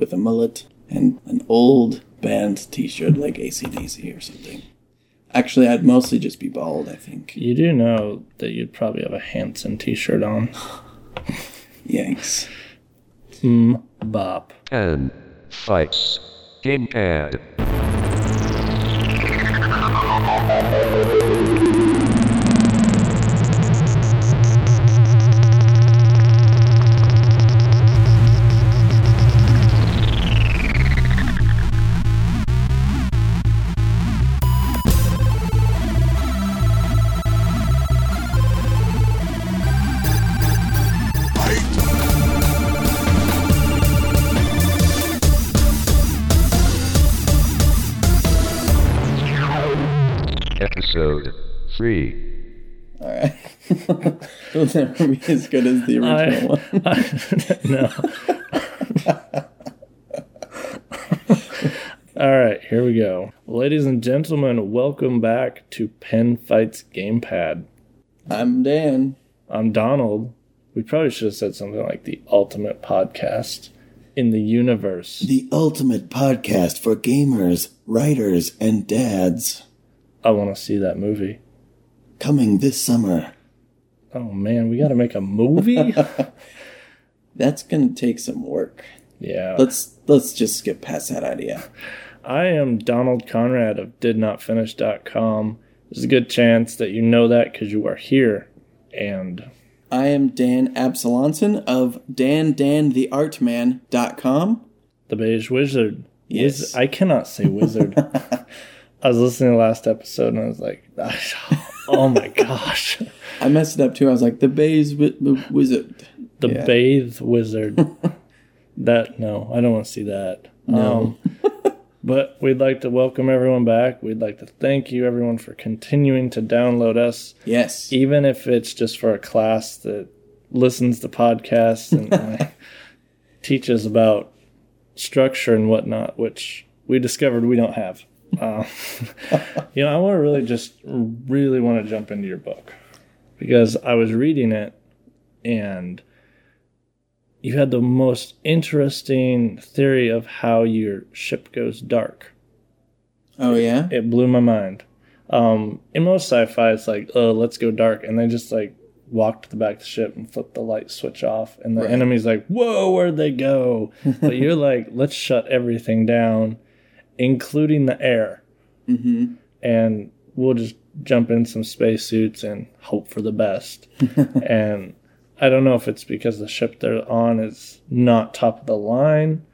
with a mullet and an old band t-shirt like ACDC or something. Actually, I'd mostly just be bald, I think. You do know that you'd probably have a Hanson t-shirt on. Yanks. Mm, bop. and fights. Gamepad. It'll never be as good as the original I- one. All right, here we go. Ladies and gentlemen, welcome back to Pen Fights Gamepad. I'm Dan. I'm Donald. We probably should have said something like the ultimate podcast in the universe. The ultimate podcast for gamers, writers, and dads. I want to see that movie. Coming this summer. Oh man, we got to make a movie? That's gonna take some work. yeah. Let's let's just skip past that idea. I am Donald Conrad of didnotfinish.com. There's a good chance that you know that because you are here. And I am Dan Absalonson of dandantheartman.com. the Beige Wizard. Yes. Wiz- I cannot say wizard. I was listening to the last episode and I was like, oh my gosh. I messed it up too. I was like the Bays wi- wi- Wizard. The Yeah. Bathe Wizard. that, no, I don't want to see that. No. Um, but we'd like to welcome everyone back. We'd like to thank you, everyone, for continuing to download us. Yes. even if it's just for a class that listens to podcasts and like, teaches about structure and whatnot, which we discovered we don't have. Uh, you know, I want to really just really want to jump into your book because I was reading it and you had the most interesting theory of how your ship goes dark Oh yeah. it blew my mind. Um, in most sci-fi, it's like, oh, let's go dark, and they just like walk to the back of the ship and flip the light switch off, and the Right. enemy's like, whoa, where'd they go? but you're like, let's shut everything down, including the air, Mm-hmm. and we'll just jump in some spacesuits and hope for the best. and I don't know if it's because the ship they're on is not top of the line.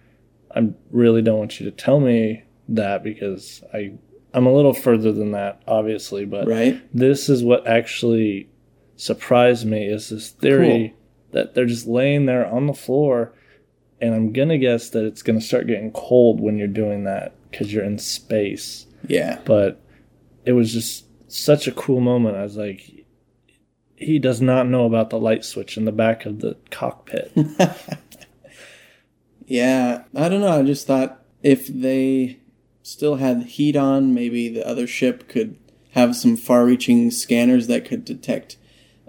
I really don't want you to tell me that because I I'm a little further than that, obviously, but Right. this is what actually surprised me is this theory that they're just laying there on the floor and I'm gonna guess that it's gonna start getting cold when you're doing that because you're in space. Yeah. But it was just such a cool moment. I was like, he does not know about the light switch in the back of the cockpit. Yeah. I don't know. I just thought if they still had heat on, maybe the other ship could have some far-reaching scanners that could detect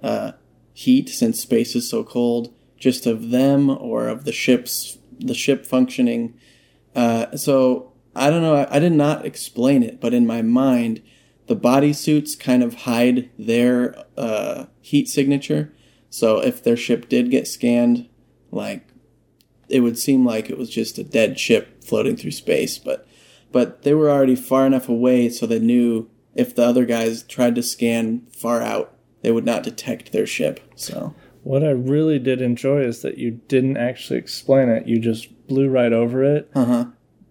uh, heat since space is so cold, just of them or of the ships, the ship functioning. Uh, so I don't know. I, I did not explain it, but in my mind, the bodysuits kind of hide their uh, heat signature. So if their ship did get scanned, like it would seem like it was just a dead ship floating through space, but but they were already far enough away so they knew if the other guys tried to scan far out, they would not detect their ship. So what I really did enjoy is that you didn't actually explain it. You just blew right over it uh huh.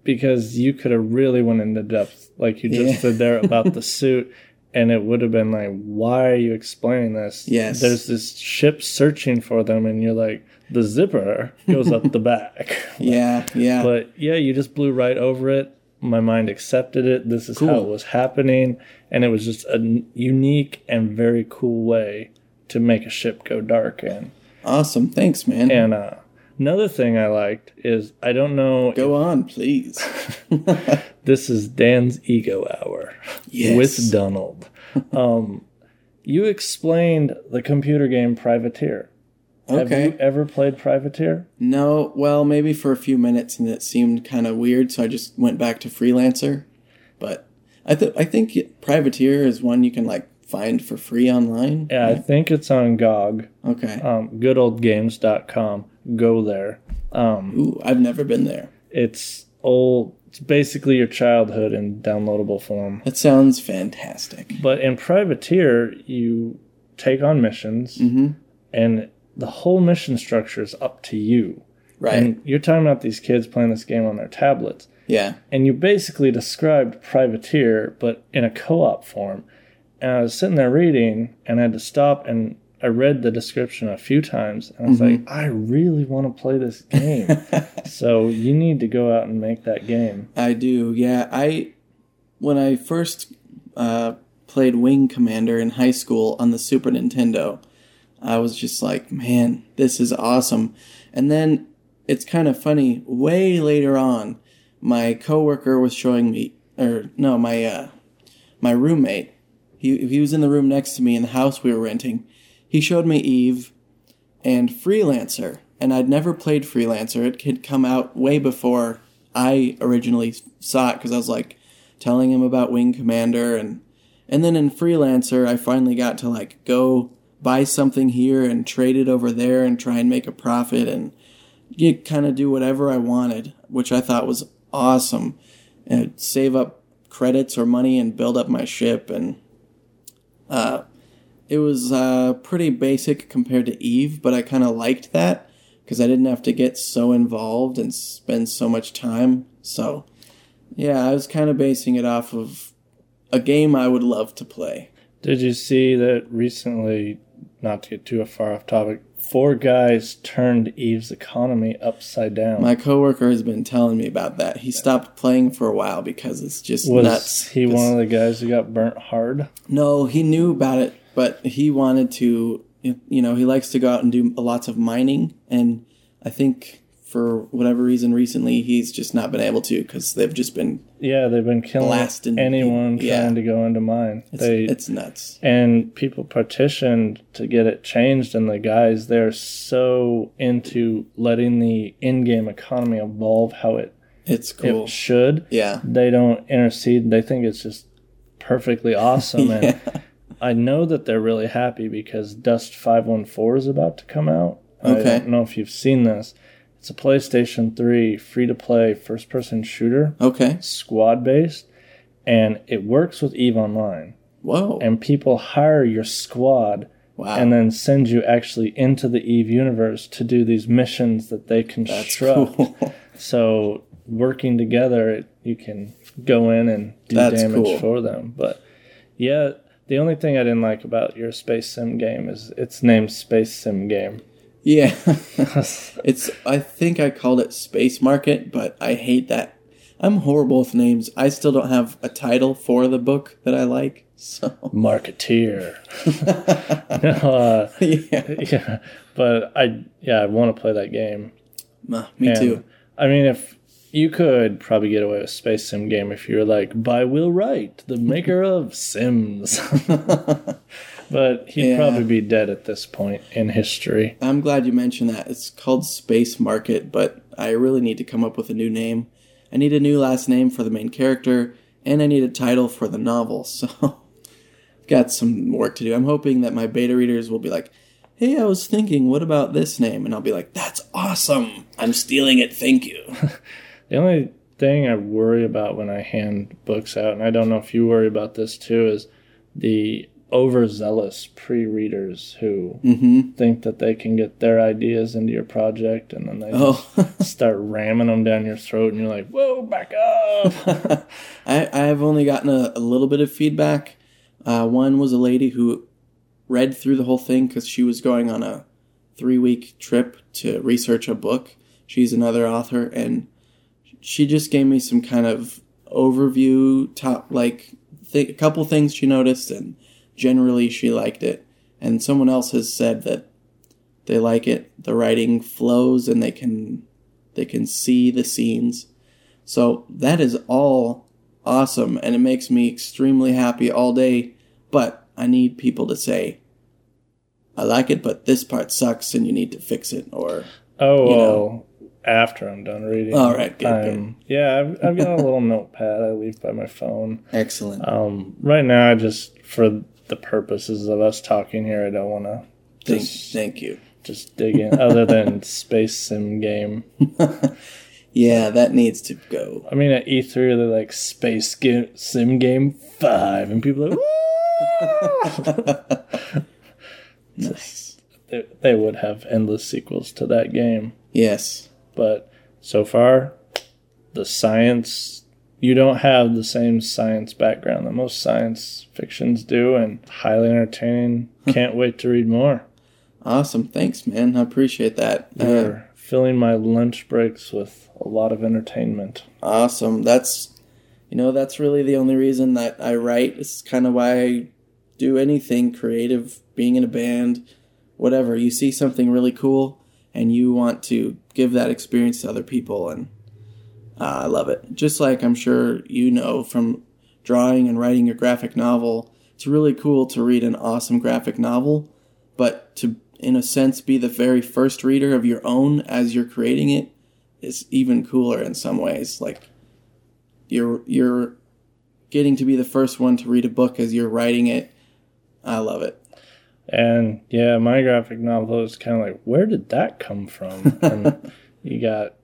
Because you could have really went into depth, like you just Yeah. said there about the suit, and it would have been like, "Why are you explaining this?" Yes. there's this ship searching for them, and you're like, "The zipper goes up the back." Yeah, yeah. But yeah, you just blew right over it. My mind accepted it. This is how it was happening, and it was just a unique and very cool way to make a ship go dark. And awesome. Thanks, man. and uh, another thing I liked is I don't know. Go on, please. This is Dan's ego hour Yes. with Donald. um, you explained the computer game Privateer. Okay. Have you ever played Privateer? No, well, maybe for a few minutes, and it seemed kind of weird, so I just went back to freelancer. But I th- I think Privateer is one you can like find for free online. Yeah, I think it's on GOG, Okay. um, goodoldgames.com. Go there. Um, Ooh, I've never been there. it's old. It's basically your childhood in downloadable form. That sounds fantastic. But in Privateer, you take on missions, Mm-hmm. and the whole mission structure is up to you. Right. And you're talking about these kids playing this game on their tablets. yeah. and you basically described privateer but in a co-op form and i was sitting there reading and i had to stop and i read the description a few times and i was like i really want to play this game so you need to go out and make that game I do. Yeah, I when I first uh, played Wing Commander in high school on the Super Nintendo, I was just like, man, this is awesome. And then it's kind of funny. Way later on, my coworker was showing me, or no, my uh, my roommate. He he was in the room next to me in the house we were renting. He showed me Eve and Freelancer, and I'd never played Freelancer. It had come out way before I originally saw it because I was like telling him about Wing Commander and and then in Freelancer I finally got to like go buy something here and trade it over there and try and make a profit and you kind of do whatever I wanted, which I thought was awesome. And save up credits or money and build up my ship and uh it was uh, pretty basic compared to Eve, but I kind of liked that because I didn't have to get so involved and spend so much time. So, yeah, I was kind of basing it off of a game I would love to play. did you see that recently not to get too far off topic four guys turned eve's economy upside down My coworker has been telling me about that. He stopped playing for a while because it's just was nuts. he one of the guys who got burnt hard No, he knew about it, but he wanted to. You know, he likes to go out and do lots of mining, and I think for whatever reason recently he's just not been able to because they've just been. Yeah, they've been killing Blasting anyone. Yeah. trying to go into mine. It's, They it's nuts. and people petitioned to get it changed, and the guys they're so into letting the in-game economy evolve how it It's cool. it should. yeah. They don't intercede. They think it's just perfectly awesome, and Yeah. I know that they're really happy because Dust Five One Four is about to come out. Okay. I don't know if you've seen this. It's a PlayStation 3 free to play first person shooter Okay. squad based and it works with Eve Online. Whoa. And people hire your squad wow. and then send you actually into the Eve universe to do these missions that they That's construct. cool. So working together, it, you can go in and do That's damage cool. for them. But yeah, the only thing I didn't like about your space sim game is it's named Space Sim Game. yeah. it's. I think I called it Space Market, but I hate that. I'm horrible with names. I still don't have a title for the book that I like. So Marketeer. no, uh, yeah. yeah, but I yeah I want to play that game. Uh, Me And, too. I mean, if you could probably get away with Space Sim Game if you're like by Will Wright, the maker of Sims. but he'd Yeah. probably be dead at this point in history. I'm glad you mentioned that. It's called Space Market, but I really need to come up with a new name. I need a new last name for the main character, and I need a title for the novel. So, I've got some work to do. I'm hoping that my beta readers will be like, "Hey, I was thinking, what about this name?" And I'll be like, "That's awesome! I'm stealing it. Thank you." The only thing I worry about when I hand books out, and I don't know if you worry about this too, is the overzealous pre-readers who mm-hmm. think that they can get their ideas into your project and then they Oh, start ramming them down your throat and you're like whoa back up I, I have only gotten a, a little bit of feedback. Uh, one was a lady who read through the whole thing because she was going on a three week trip to research a book. She's another author, and she just gave me some kind of overview, top like th- a couple things she noticed, and generally she liked it. And someone else has said that they like it. The writing flows, and they can they can see the scenes. So that is all awesome and it makes me extremely happy all day. But I need people to say, I like it, but this part sucks and you need to fix it. Or, Oh, You know. After I'm done reading. All right, good, I'm- Yeah, I've, I've got a little notepad I leave by my phone. excellent. Um, right now, I just for the purposes of us talking here, I don't want to thank, thank you. just dig in. other than space sim game, Yeah, that needs to go. I mean, at E3 they're like space game, sim game five, and people are like, Nice. they, they would have endless sequels to that game. Yes. But so far the science you don't have the same science background that most science fictions do and highly entertaining can't wait to read more Awesome. Thanks, man. I appreciate that. Uh, you're filling my lunch breaks with a lot of entertainment awesome. That's, you know, that's really the only reason that I write. It's kind of why I do anything creative, being in a band, whatever. You see something really cool and you want to give that experience to other people, and uh, I love it. Just like I'm sure you know from drawing and writing your graphic novel, it's really cool to read an awesome graphic novel, but to, in a sense, be the very first reader of your own as you're creating it is even cooler in some ways. Like you're you're getting to be the first one to read a book as you're writing it. I love it. And yeah my graphic novel is kind of like where did that come from and you got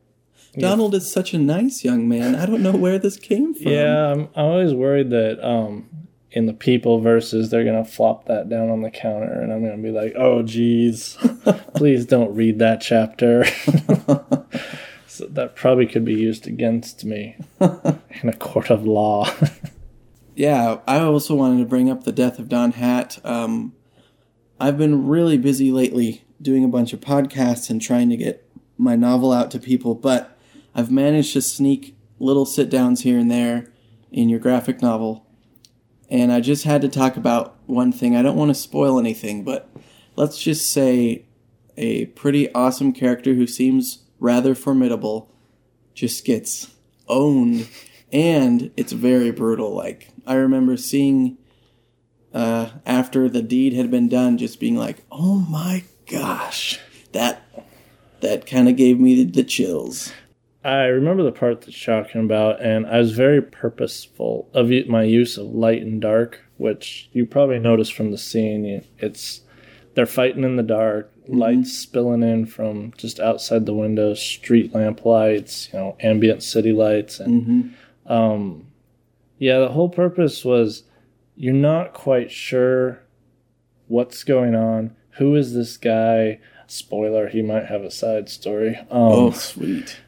Donald is such a nice young man. I don't know where this came from. yeah I'm, I'm always worried that um in the people versus they're gonna flop that down on the counter and i'm gonna be like oh geez please don't read that chapter so that probably could be used against me in a court of law Yeah, I also wanted to bring up the death of Don Hatt. Um, I've been really busy lately doing a bunch of podcasts and trying to get my novel out to people, but I've managed to sneak little sit downs here and there in your graphic novel. And I just had to talk about one thing. I don't want to spoil anything, but let's just say a pretty awesome character who seems rather formidable just gets owned and it's very brutal like i remember seeing uh, after the deed had been done just being like oh my gosh that that kind of gave me the, the chills. I remember the part that you're talking about, and I was very purposeful of my use of light and dark, which you probably noticed from the scene. It's they're fighting in the dark, lights spilling in from just outside the windows, street lamp lights, you know, ambient city lights, and um, yeah, the whole purpose was you're not quite sure what's going on. Who is this guy? Spoiler: he might have a side story. Um, oh sweet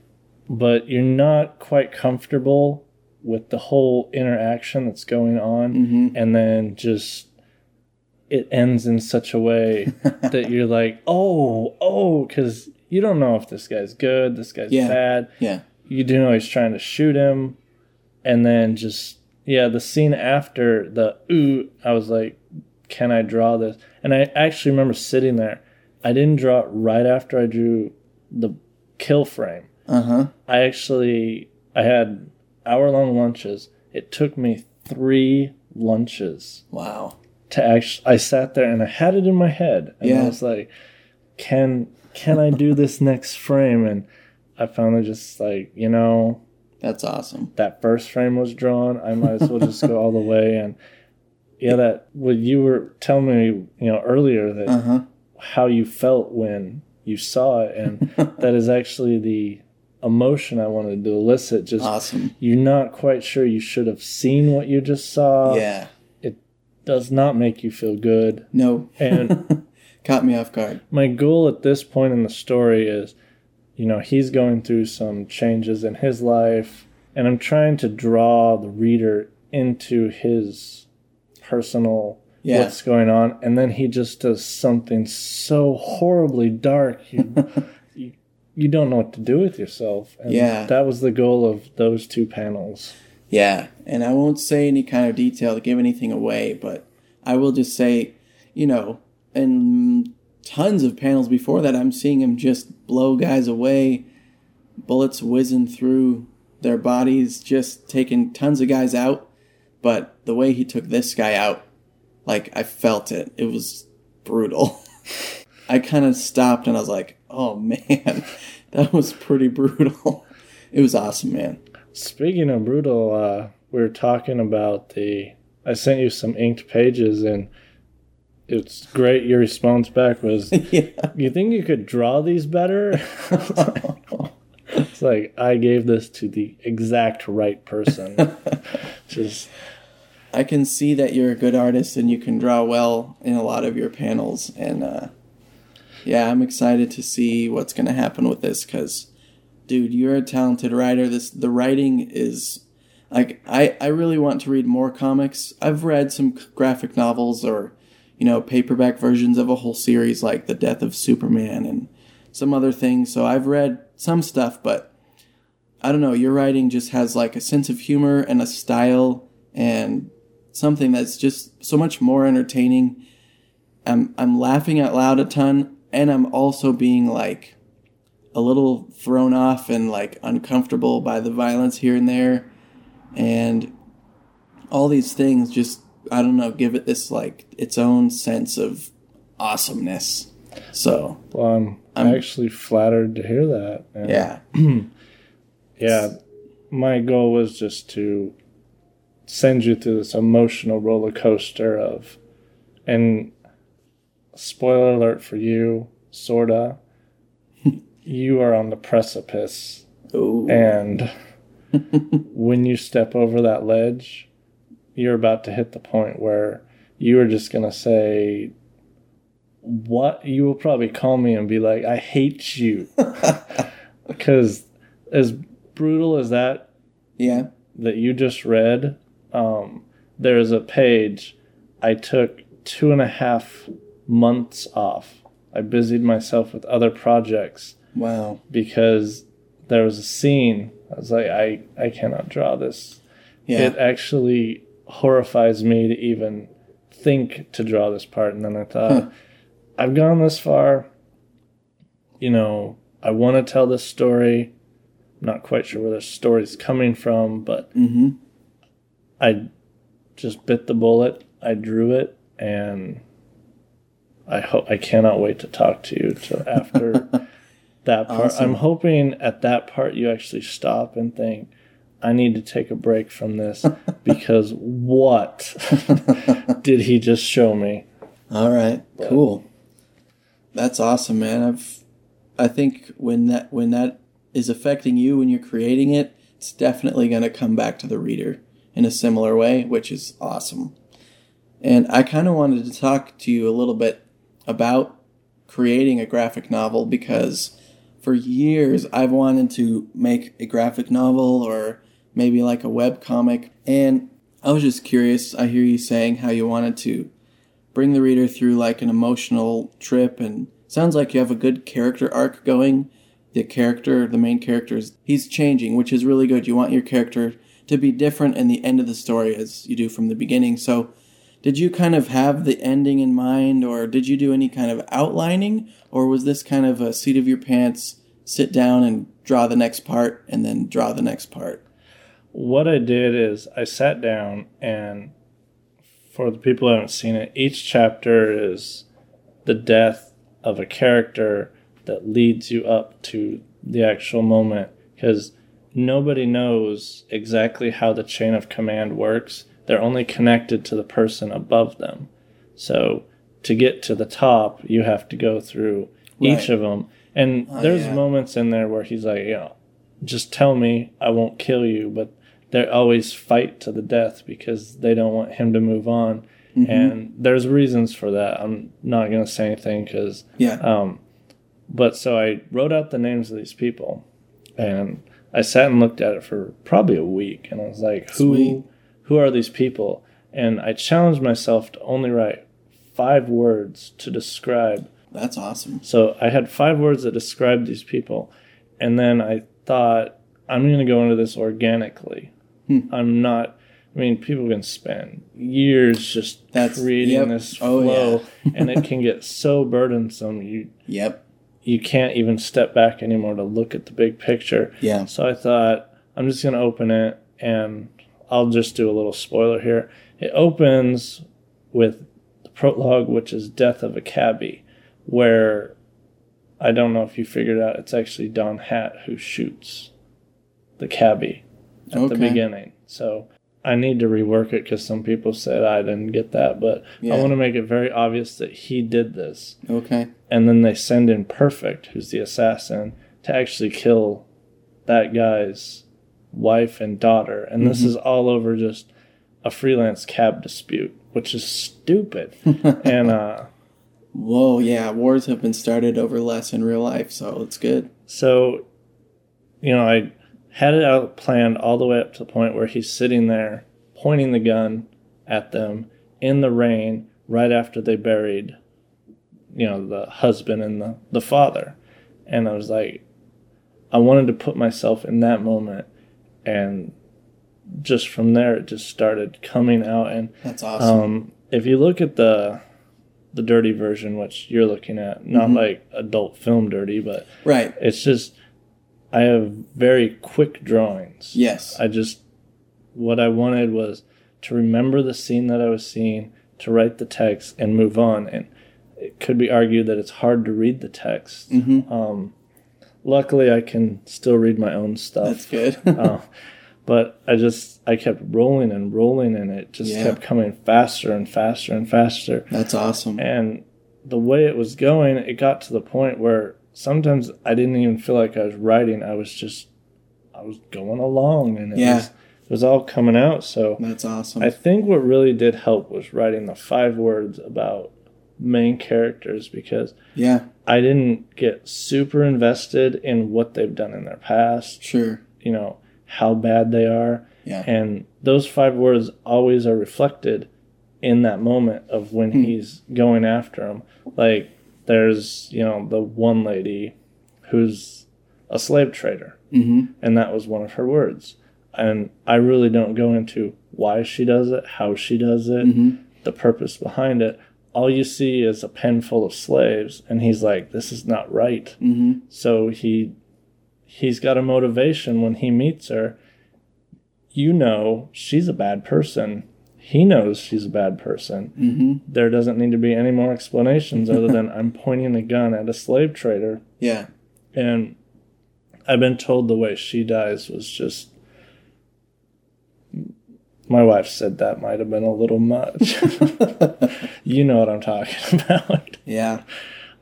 but you're not quite comfortable with the whole interaction that's going on hmm and then just it ends in such a way that you're like oh oh because you don't know if this guy's good this guy's Yeah. bad yeah you do know he's trying to shoot him and then just yeah the scene after the ooh i was like can i draw this and i actually remember sitting there i didn't draw it right after i drew the kill frame uh-huh I actually I had hour long lunches. It took me three lunches wow to actually. I sat there and I had it in my head, and I was like, "Can can I do this next frame?" And I finally just like you know that's awesome that first frame was drawn. I might as well just go all the way and. Yeah, that what you were telling me, you know, earlier that uh-huh how you felt when you saw it, and that is actually the emotion I wanted to elicit. Just awesome you're not quite sure you should have seen what you just saw. yeah It Does not make you feel good. no And caught me off guard my goal at this point in the story is, you know, he's going through some changes in his life, and I'm trying to draw the reader into his personal Yeah. what's going on, and then he just does something so horribly dark. You, you, you don't know what to do with yourself. And Yeah. that was the goal of those two panels. Yeah, and I won't say any kind of detail to give anything away, but I will just say, you know, in tons of panels before that, I'm seeing him just blow guys away, bullets whizzing through their bodies, just taking tons of guys out. But the way he took this guy out, like I felt it. It was brutal. I kind of stopped and I was like, "Oh man, that was pretty brutal." It was awesome, man. Speaking of brutal, uh, we were talking about the. I sent you some inked pages, and it's great. Your response back was, yeah. "You think you could draw these better?" it's like I gave this to the exact right person. Just I can see that you're a good artist and you can draw well in a lot of your panels. And uh, yeah, I'm excited to see what's going to happen with this because, dude, you're a talented writer. This the writing is like I I really want to read more comics. I've read some graphic novels or you know paperback versions of a whole series like The Death of Superman and some other things. So I've read some stuff, but I don't know. Your writing just has like a sense of humor and a style and something that's just so much more entertaining. I'm I'm laughing out loud a ton, and I'm also being like a little thrown off and like uncomfortable by the violence here and there, and all these things just I don't know give it this like its own sense of awesomeness. So well, I'm, I'm- actually flattered to hear that. and- yeah, yeah my goal was just to send you through this emotional roller coaster of and spoiler alert for you sorta you are on the precipice oh and when you step over that ledge you're about to hit the point where you are just going to say what you will probably call me and be like i hate you because as brutal as that yeah, that you just read, um, there is a page I took two and a half months off. I busied myself with other projects wow, because there was a scene. I was like, I, I cannot draw this. yeah, It actually horrifies me to even think to draw this part. And then I thought, Huh. I've gone this far. You know, I want to tell this story. I'm not quite sure where this story's coming from, but mm-hmm. I just bit the bullet. I drew it, and I hope I cannot wait to talk to you to after that part. Awesome. I'm hoping at that part you actually stop and think, I need to take a break from this because what did he just show me? All right, cool. That's awesome, man. I've I think when that when that is affecting you when you're creating it, it's definitely going to come back to the reader in a similar way, which is awesome. And I kind of wanted to talk to you a little bit about creating a graphic novel because for years I've wanted to make a graphic novel or maybe like a web comic. And I was just curious. I hear you saying how you wanted to bring the reader through like an emotional trip and sounds like you have a good character arc going. The character the main character is he's changing which is really good. You want your character to be different in the end of the story as you do from the beginning. So did you kind of have the ending in mind or did you do any kind of outlining? Or was this kind of a seat of your pants sit down and draw the next part and then draw the next part What I did is I sat down and for the people who haven't seen it, each chapter is the death of a character that leads you up to the actual moment because nobody knows exactly how the chain of command works. They're only connected to the person above them. So to get to the top, you have to go through each of them. And Oh, there's yeah. moments in there where he's like, you know, just tell me, I won't kill you. But they always fight to the death because they don't want him to move on. Mm-hmm. And there's reasons for that. I'm not going to say anything because yeah um, but so I wrote out the names of these people, and I sat and looked at it for probably a week, and I was like, "Who, Sweet. who are these people?" And I challenged myself to only write five words to describe. that's awesome So I had five words that described these people, and then I thought I'm going to go into this organically. Hmm. I'm not. I mean, people can spend years just That's- creating yep. this Oh, flow, and it can get so burdensome. You yep you can't even step back anymore to look at the big picture. yeah So I thought I'm just going to open it and I'll just do a little spoiler here. It opens with the prologue, which is Death of a Cabbie. where I don't know if you figured out it's actually Don Hat who shoots the cabbie at the beginning. So I need to rework it because some people said I didn't get that, but Yeah. I want to make it very obvious that he did this. Okay. And then they send in Perfect, who's the assassin, to actually kill that guy's wife and daughter. And this is all over just a freelance cab dispute, which is stupid. and uh, Whoa, yeah, wars have been started over less in real life, so it's good. so, you know, I had it out planned all the way up to the point where he's sitting there pointing the gun at them in the rain right after they buried, you know, the husband and the, the father. And I was like, I wanted to put myself in that moment. And just from there, it just started coming out. And That's awesome. um, if you look at the the dirty version, which you're looking at, not like adult film dirty, but right. it's just I have very quick drawings. Yes. I just what I wanted was to remember the scene that I was seeing, to write the text and move on. And it could be argued that it's hard to read the text. Mhm. Um, luckily, I can still read my own stuff. That's good. uh, but I just I kept rolling and rolling, and it just Yeah. kept coming faster and faster and faster. That's awesome. And the way it was going, it got to the point where sometimes I didn't even feel like I was writing. I was just I was going along, and it Yeah. was it was all coming out. So That's awesome. I think what really did help was writing the five words about main characters because yeah, I didn't get super invested in what they've done in their past. sure. You know how bad they are. Yeah. And those five words always are reflected in that moment of when Hmm. he's going after him. Like there's, you know, the one lady who's a slave trader, Mm-hmm. and that was one of her words. And I really don't go into why she does it, how she does it, Mm-hmm. the purpose behind it. All you see is a pen full of slaves, and he's like, "This is not right." Mm-hmm. So he he's got a motivation when he meets her. You know she's a bad person. He knows she's a bad person. Mm-hmm. There doesn't need to be any more explanations other than I'm pointing a gun at a slave trader. Yeah. And I've been told the way she dies was just. My wife said that might have been a little much. you know what I'm talking about. Yeah.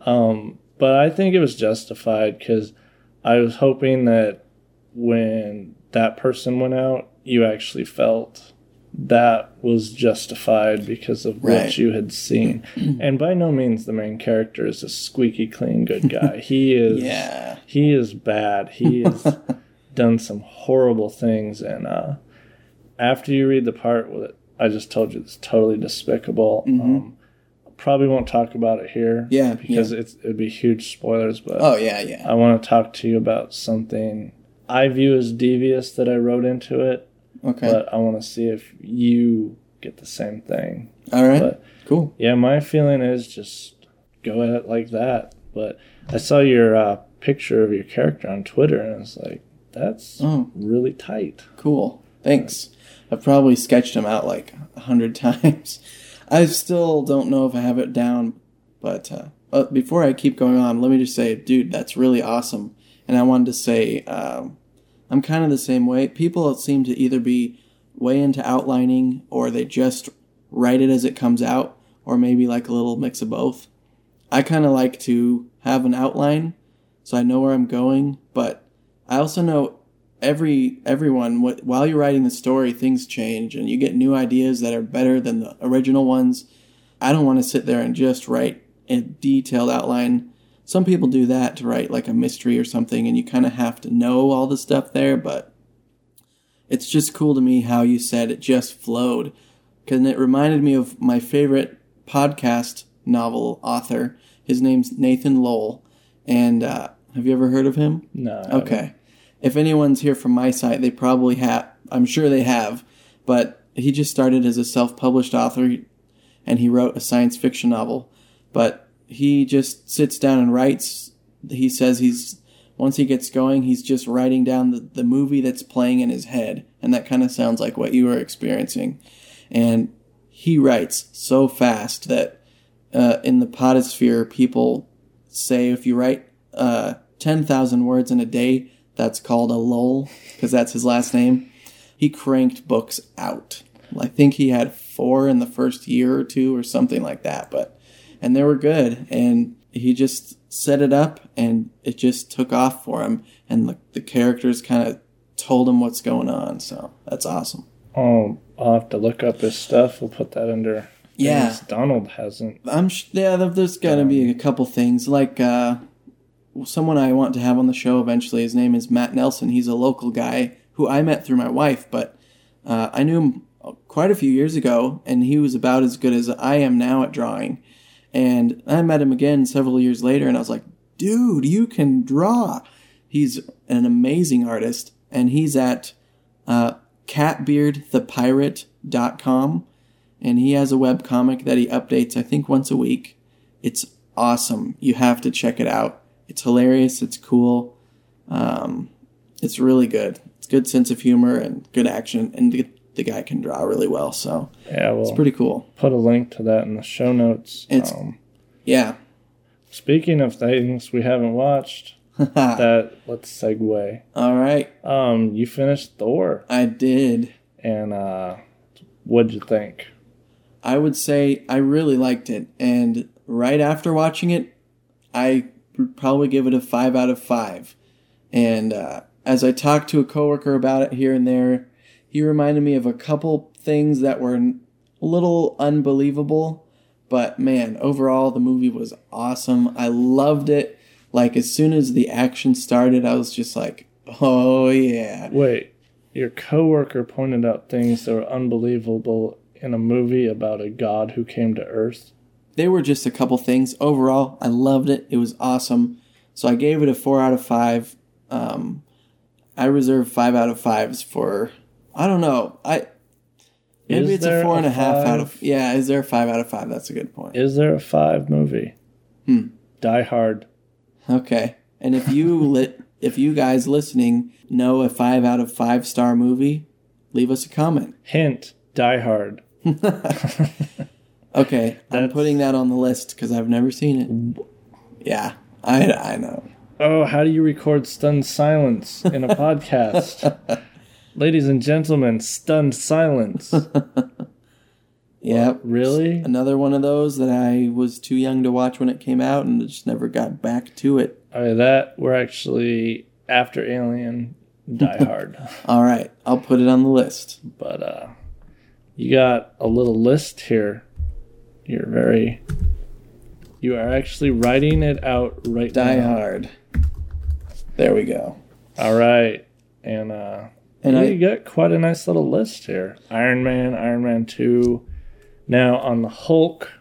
Um, but I think it was justified because I was hoping that when that person went out, you actually felt that was justified because of Right. what you had seen. and by no means the main character is a squeaky clean good guy. He is Yeah. he is bad. He has done some horrible things and uh after you read the part with it, I just told you it's totally despicable. Um probably won't talk about it here. Mm-hmm. Yeah, Because it's it'd be huge spoilers, but Oh yeah, yeah. I want to talk to you about something I view as devious that I wrote into it, Okay. but I want to see if you get the same thing. All right. But cool. yeah, my feeling is just go at it like that. But I saw your uh, picture of your character on Twitter, and I was like, that's Oh. really tight. Cool. Thanks. I've probably sketched him out like a hundred times. I still don't know if I have it down, but uh, but before I keep going on, let me just say, dude, that's really awesome. And I wanted to say, um, I'm kind of the same way. People seem to either be way into outlining, or they just write it as it comes out, or maybe like a little mix of both. I kind of like to have an outline, so I know where I'm going, but I also know every everyone wh- while you're writing the story things change and you get new ideas that are better than the original ones i don't want to sit there and just write a detailed outline some people do that to write like a mystery or something and you kind of have to know all the stuff there but it's just cool to me how you said it just flowed because it reminded me of my favorite podcast novel author his name's nathan lowell and uh, have you ever heard of him No. Okay. If anyone's here from my site, they probably have. I'm sure they have. But he just started as a self published author and he wrote a science fiction novel. But he just sits down and writes. He says he's. Once he gets going, he's just writing down the, the movie that's playing in his head. And that kind of sounds like what you were experiencing. And he writes so fast that uh, in the podosphere, people say if you write uh, 10,000 words in a day, that's called a Lowell because that's his last name. He cranked books out. I think he had four in the first year or two or something like that, but and they were good and he just set it up and it just took off for him and the, the characters kind of told him what's going on. So that's awesome. Oh, I'll have to look up his stuff. We'll put that under. Yeah. Donald hasn't. I'm sh- yeah. there- There's got to be a couple things like uh, someone I want to have on the show eventually. His name is Matt Nelson. He's a local guy who I met through my wife, but uh, I knew him quite a few years ago, and he was about as good as I am now at drawing. And I met him again several years later, and I was like, "Dude, you can draw." He's an amazing artist, and he's at uh, catbeardthepirate.com and he has a web comic that he updates I think once a week. It's awesome. You have to check it out. It's hilarious. It's cool. Um, it's really good. It's good sense of humor and good action, and the guy can draw really well. So Yeah, we'll it's pretty cool. put a link to that in the show notes. It's- um, Yeah. speaking of things we haven't watched, that let's segue. All right. Um, you finished Thor, I did. and uh, what'd you think? I would say I really liked it, and right after watching it, I would probably give it a five out of five. And uh, as I talked to a coworker about it here and there, he reminded me of a couple things that were a little unbelievable. But man, overall, the movie was awesome. I loved it. Like as soon as the action started, I was just like, "Oh yeah!" Wait, your coworker pointed out things that were unbelievable in a movie about a god who came to Earth. they were just a couple things. Overall, I loved it. It was awesome. So I gave it a four out of five. Um, I reserve five out of fives for. I don't know. I maybe Is it's a four and a a half out of. Yeah, is there a five out of five? That's a good point. Is there a five movie? Hmm. Die Hard. Okay, and if you lit, if you guys listening know a five out of five star movie, leave us a comment. Hint: Die Hard. Okay, I'm putting that on the list because I've never seen it. Yeah, I I know. Oh, how do you record stunned silence in a podcast? Ladies and gentlemen, stunned silence. Yep. Really? Another one of those that I was too young to watch when it came out and just never got back to it. Okay, that we're actually after Alien, Die Hard. All right, I'll put it on the list. but uh, you got a little list here. You're very. You are actually writing it out right Die now. Hard. There we go. All right, and uh, And yeah, I- you got quite a nice little list here. Iron Man, Iron Man Two. Now on the Hulk,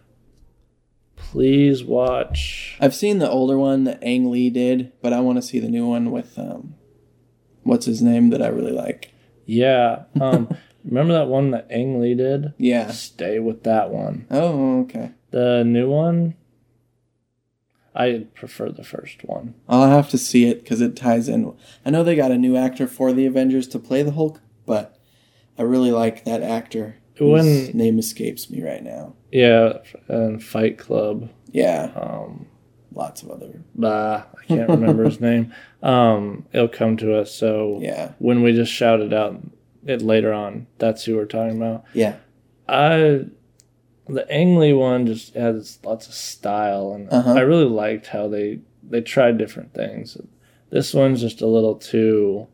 please watch. I've seen the older one that Ang Lee did, but I want to see the new one with um, what's his name that I really like. Yeah, um, remember that one that Ang Lee did? Yeah. Stay with that one. Oh, okay. The new one, I prefer the first one. I'll have to see it because it ties in. I know they got a new actor for the Avengers to play the Hulk, but I really like that actor. When- whose name escapes me right now. Yeah, and Fight Club. Yeah, Um, lots of other. bah, I can't remember his name. Um, it'll come to us. So Yeah, when we just shouted out it later on, that's who we're talking about. yeah. I the Ang Lee one just has lots of style, and Uh-huh. I really liked how they they tried different things. This one's just a little too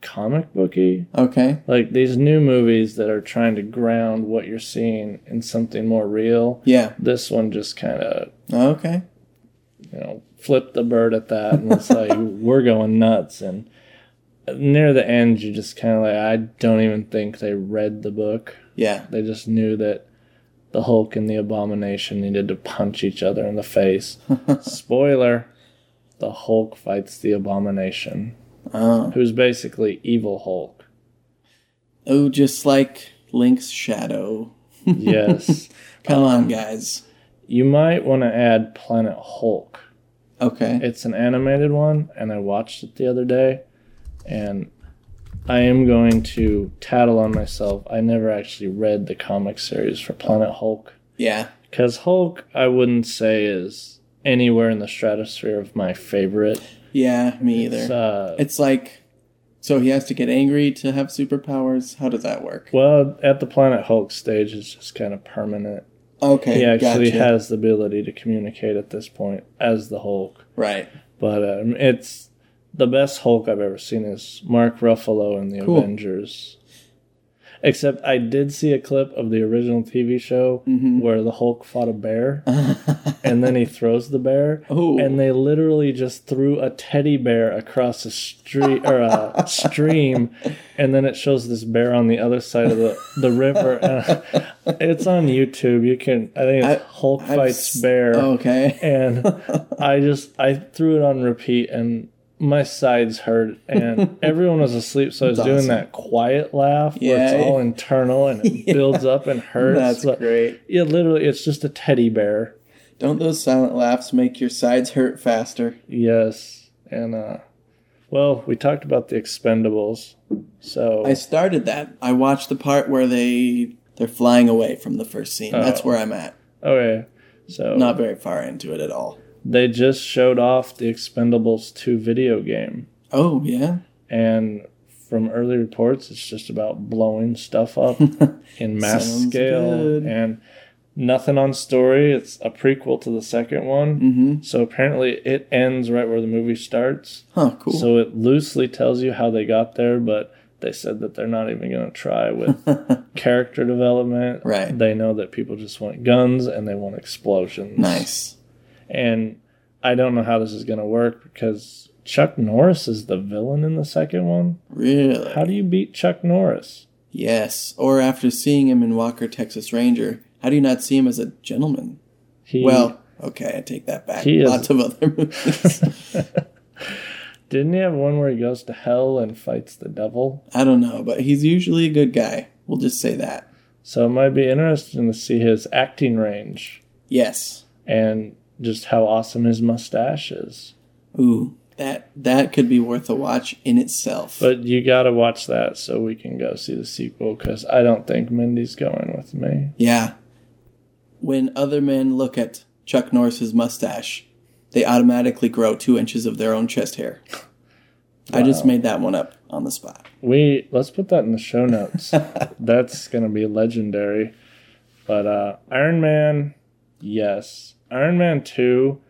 comic booky. Okay. Like these new movies that are trying to ground what you're seeing in something more real. Yeah. This one just kind of Okay. you know, flipped the bird at that and it's like we're going nuts and near the end you just kind of like I don't even think they read the book. Yeah. They just knew that the Hulk and the Abomination needed to punch each other in the face. Spoiler: the Hulk fights the Abomination, Oh. who's basically evil Hulk. Oh, just like Link's shadow. Yes. Come on, um, guys. You might want to add Planet Hulk. Okay. It's an animated one, and I watched it the other day, and I am going to tattle on myself. I never actually read the comic series for Planet Hulk Yeah. because Hulk, I wouldn't say is anywhere in the stratosphere of my favorite. Yeah, me either. It's, uh, It's like, so he has to get angry to have superpowers. How does that work? well, at the Planet Hulk stage, it's just kind of permanent. Okay, He actually gotcha. has the ability to communicate at this point as the Hulk. right. But um, it's the best Hulk I've ever seen is Mark Ruffalo in the Cool. Avengers. Except I did see a clip of the original TV show Mm-hmm. where the Hulk fought a bear and then he throws the bear. Oh. And they literally just threw a teddy bear across a street or a stream, and then it shows this bear on the other side of the, the river. It's on YouTube. You can I think it's I- Hulk I've fights bear Okay. and I just I threw it on repeat and my sides hurt and everyone was asleep so I was That's doing awesome. that quiet laugh where Yeah. it's all internal and it builds up and hurts. That's but great. Yeah, literally it's just a teddy bear. Don't those silent laughs make your sides hurt faster? Yes. And uh well, we talked about the expendables. So I started that. I watched the part where they they're flying away from the first scene. That's Oh. where I'm at. okay. So Not very far into it at all. They just showed off the Expendables 2 video game. Oh yeah. and from early reports it's just about blowing stuff up in mass Sounds scale good. and nothing on story it's a prequel to the second one Mm-hmm. so apparently it ends right where the movie starts Huh. Cool. so it loosely tells you how they got there but they said that they're not even going to try with character development Right. they know that people just want guns and they want explosions nice. And i don't know how this is going to work because chuck norris is the villain in the second one Really? how do you beat Chuck Norris? Yes. Or after seeing him in Walker, Texas Ranger, how do you not see him as a gentleman? He, Well, okay, I take that back. He is- Lots of other movies. didn't he have one where he goes to hell and fights the devil? I don't know, but he's usually a good guy. We'll just say that. So it might be interesting to see his acting range Yes. and just how awesome his mustache is. Ooh, that that could be worth a watch in itself. But you got to watch that so we can go see the sequel because I don't think Mindy's going with me. yeah. When other men look at Chuck Norris's mustache, they automatically grow two inches of their own chest hair. I just made that one up on the spot. We let's put that in the show notes. That's gonna be legendary. But uh Iron Man, yes. Iron Man two,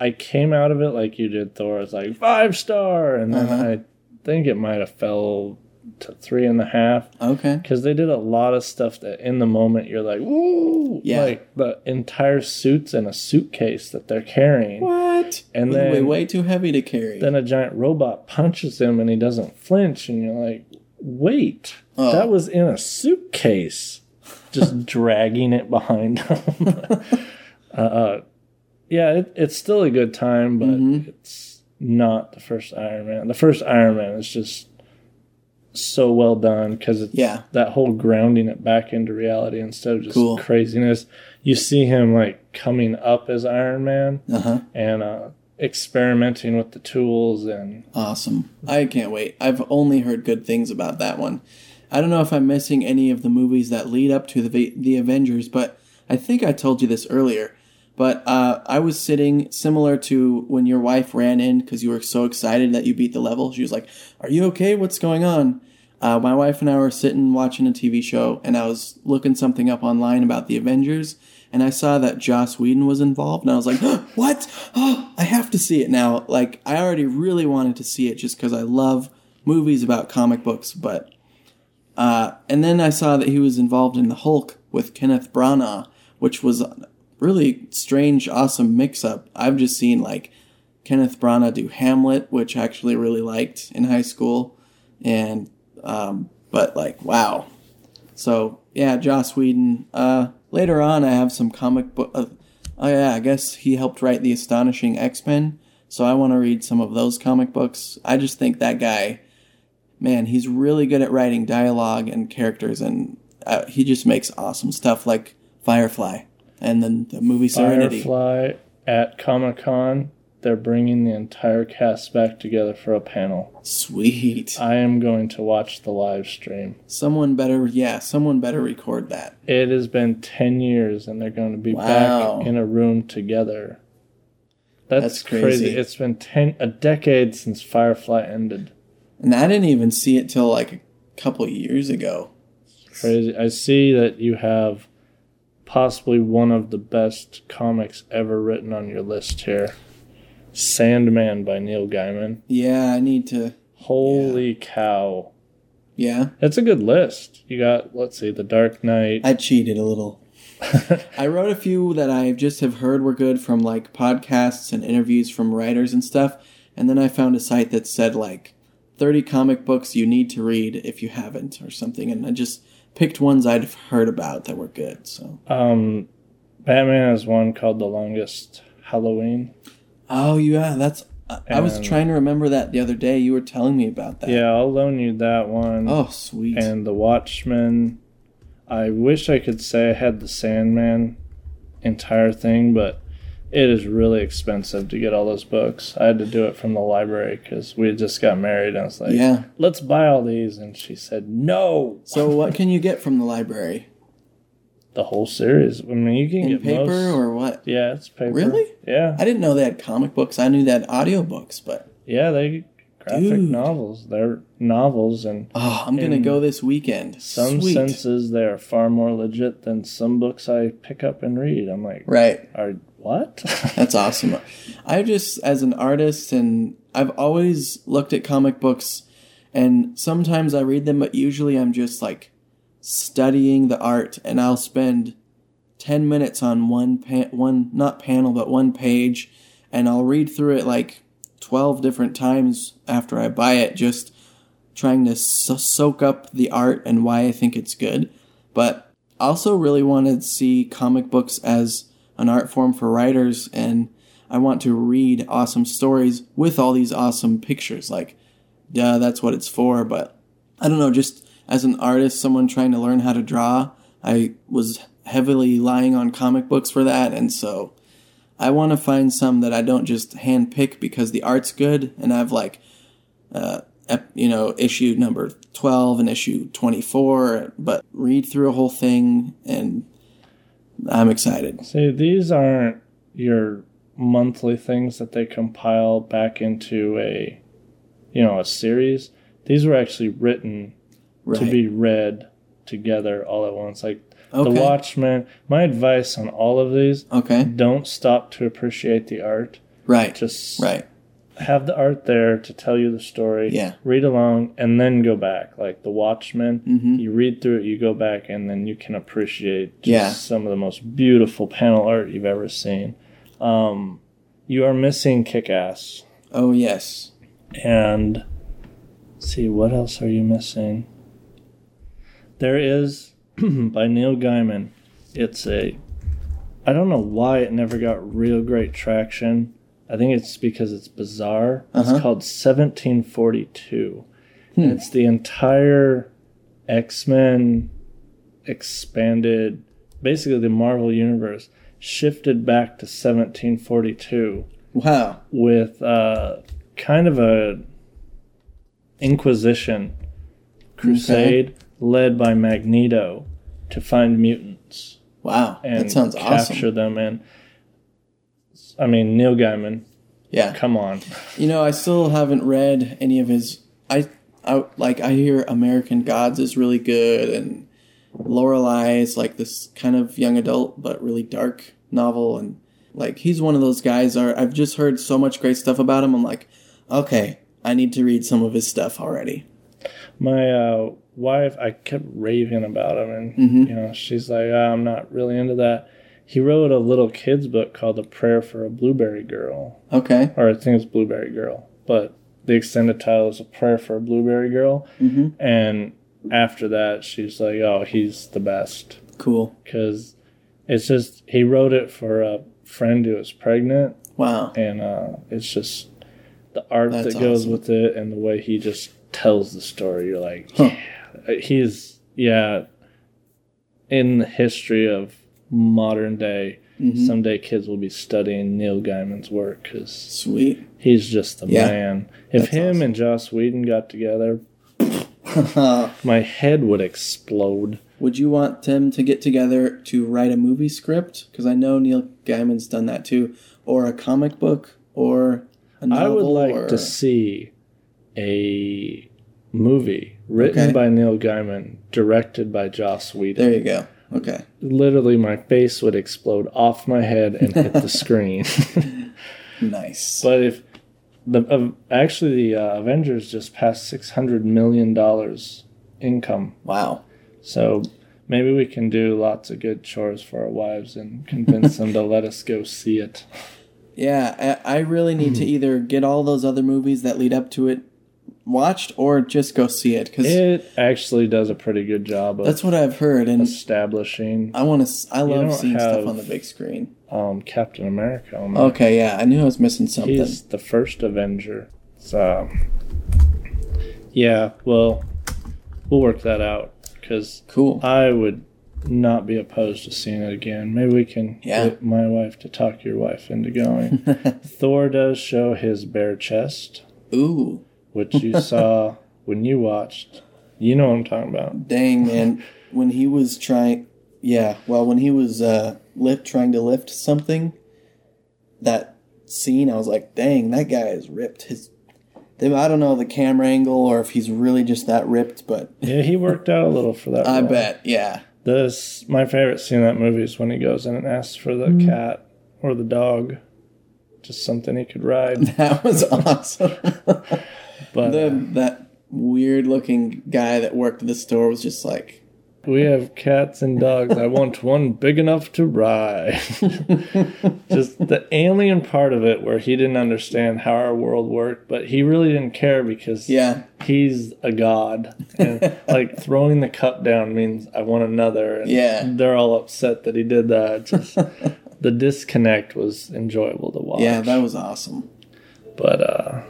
I came out of it like you did Thor. It's like five star, and then Uh-huh. I think it might have fell to three and a half Okay. because they did a lot of stuff that in the moment you're like, woo, Yeah. like the entire suits in a suitcase that they're carrying. What? And way, then- way too heavy to carry. Then a giant robot punches him and he doesn't flinch, and you're like, wait, Oh. that was in a suitcase, just dragging it behind him. uh, uh, yeah, it, it's still a good time, but Mhm. it's not the first Iron Man. The first Iron Man is just so well done because it's Yeah. that whole grounding it back into reality instead of just Cool. craziness. You see him like coming up as Iron Man Uh huh. and uh, experimenting with the tools and Awesome. I can't wait. I've only heard good things about that one. I don't know if I'm missing any of the movies that lead up to the the Avengers, but I think I told you this earlier. But uh, I was sitting similar to when your wife ran in because you were so excited that you beat the level. She was like, "Are you okay? What's going on?" Uh, my wife and I were sitting watching a TV show, and I was looking something up online about the Avengers, and I saw that Joss Whedon was involved, and I was like, "What? Oh, I have to see it now!" Like I already really wanted to see it just because I love movies about comic books, but uh, and then I saw that he was involved in the Hulk with Kenneth Branagh, which was really strange, awesome mix-up. I've just seen like Kenneth Branagh do Hamlet, which I actually really liked in high school, and um, but like wow. So yeah, Joss Whedon. Uh, later on, I have some comic book. Uh, oh yeah, I guess he helped write the Astonishing X Men. So I want to read some of those comic books. I just think that guy, man, he's really good at writing dialogue and characters, and uh, he just makes awesome stuff like Firefly, and then the movie Serenity. Firefly at Comic Con. They're bringing the entire cast back together for a panel. Sweet. I am going to watch the live stream. Someone better, yeah, someone better record that. It has been 10 years and they're going to be Wow. back in a room together. That's, That's crazy. crazy. It's been ten a decade since Firefly ended. And I didn't even see it till like a couple years ago. Crazy. I see that you have possibly one of the best comics ever written on your list here. Sandman by Neil Gaiman. Yeah, I need to. Holy cow. Yeah, It's a good list. You got, let's see, The Dark Knight. I cheated a little. I wrote a few that I just have heard were good from like podcasts and interviews from writers and stuff, and then I found a site that said like 30 comic books you need to read if you haven't or something, and I just picked ones I'd heard about that were good. So, Um, Batman has one called The Longest Halloween. oh yeah, that's. I I was trying to remember that the other day. You were telling me about that. Yeah, I'll loan you that one. Oh, sweet. and The Watchmen. I wish I could say I had the Sandman entire thing, but it is really expensive to get all those books. I had to do it from the library because we had just got married. And I was like, yeah. let's buy all these. And she said, no. So, what can you get from the library? The whole series. I mean, you can In get paper most- or what? Yeah, it's paper. Really? Yeah. I didn't know they had comic books. I knew they had audiobooks, but Yeah, they graphic Dude. novels. They're novels and oh, I'm gonna go this weekend. some Sweet. senses they are far more legit than some books I pick up and read. I'm like, Right. are what? That's awesome. I just, as an artist, and I've always looked at comic books, and sometimes I read them, but usually I'm just like studying the art, and I'll spend ten minutes on one pa- one not panel, but one page, and I'll read through it like twelve different times after I buy it, just trying to so- soak up the art and why I think it's good. But also really want to see comic books as an art form for writers and I want to read awesome stories with all these awesome pictures. Like, duh, that's what it's for. But I don't know, just as an artist, someone trying to learn how to draw, I was heavily relying on comic books for that. And so I want to find some that I don't just hand pick because the art's good and I have like, uh, you know, issue number 12 and issue 24, but read through a whole thing and I'm excited. See, these aren't your monthly things that they compile back into a, you know, a series. These were actually written Right. to be read together all at once. Like Okay. The Watchmen. My advice on all of these: okay. don't stop to appreciate the art. Right. Just right. Have the art there to tell you the story. Yeah. Read along and then go back. Like The Watchmen, Mhm. you read through it, you go back, and then you can appreciate just Yeah. some of the most beautiful panel art you've ever seen. Um, you are missing Kick Ass. Oh, yes. And see, what else are you missing? There is by Neil Gaiman. It's a I don't know why it never got real great traction. I think it's because it's bizarre. Uh-huh. It's called 1742. Hmm. And it's the entire X-Men expanded basically the Marvel universe shifted back to 1742 Wow. with uh, kind of a Inquisition crusade led by Magneto to find mutants Wow. and that sounds capture awesome. them. And I mean, Neil Gaiman, Yeah. come on, You know, I still haven't read any of his. I, I like. I hear American Gods is really good, and Coraline is like this kind of young adult but really dark novel, and like he's one of those guys. Are I've just heard so much great stuff about him. I'm like, okay, I need to read some of his stuff already. my uh, wife, I kept raving about him, and Mhm. you know, she's like, "Ah, I'm not really into that. He wrote a little kids book called "A Prayer for a Blueberry Girl." Okay. or I think it's Blueberry Girl, but the extended title is A Prayer for a Blueberry Girl. Mm-hmm. And after that, she's like, oh, he's the best. Cool. Because it's just, he wrote it for a friend who was pregnant, Wow. and uh, it's just the art That's that goes awesome. with it and the way he just tells the story. You're like, Huh. yeah. He's, yeah, in the history of modern day. Mhm. Someday kids will be studying Neil Gaiman's work because Sweet. He's just the Yeah. man. If That's him awesome. and Joss Whedon got together, my head would explode. Would you want them to get together to write a movie script? Because I know Neil Gaiman's done that too, or a comic book, or a novel. I would like or... to see a movie written Okay. by Neil Gaiman, directed by Joss Whedon. There you go. Okay. Literally, my face would explode off my head and hit the screen. Nice. but if the uh, actually the uh, Avengers just passed six hundred million dollars income, wow. so maybe we can do lots of good chores for our wives and convince them to let us go see it. Yeah, I, I really need to either get all those other movies that lead up to it watched, or just go see it because It actually does a pretty good job of that's what I've heard, and establishing I want to. I love seeing stuff on the big screen. um, Captain America. Okay, yeah, I knew I was missing something. He's the first Avenger. So, yeah, well, we'll work that out because Cool. I would not be opposed to seeing it again. Maybe we can Yeah. get my wife to talk your wife into going. Thor does show his bare chest, Ooh, which you saw when you watched. You know what I'm talking about. dang man! when he was trying, yeah, well, when he was uh, lift trying to lift something, that scene, I was like, dang, that guy is ripped. His, I don't know the camera angle or if he's really just that ripped, but Yeah, he worked out a little for that. I role. bet, yeah. This my favorite scene in that movie is when he goes in and asks for the Mm. cat or the dog, just something he could ride. That was awesome. But the, uh, that weird looking guy that worked at the store was just like, we have cats and dogs. I want one big enough to ride. just the alien part of it, where he didn't understand how our world worked, but he really didn't care because yeah, he's a god, and like throwing the cup down means I want another. And Yeah. they're all upset that he did that. Just the disconnect was enjoyable to watch. yeah, that was awesome. But uh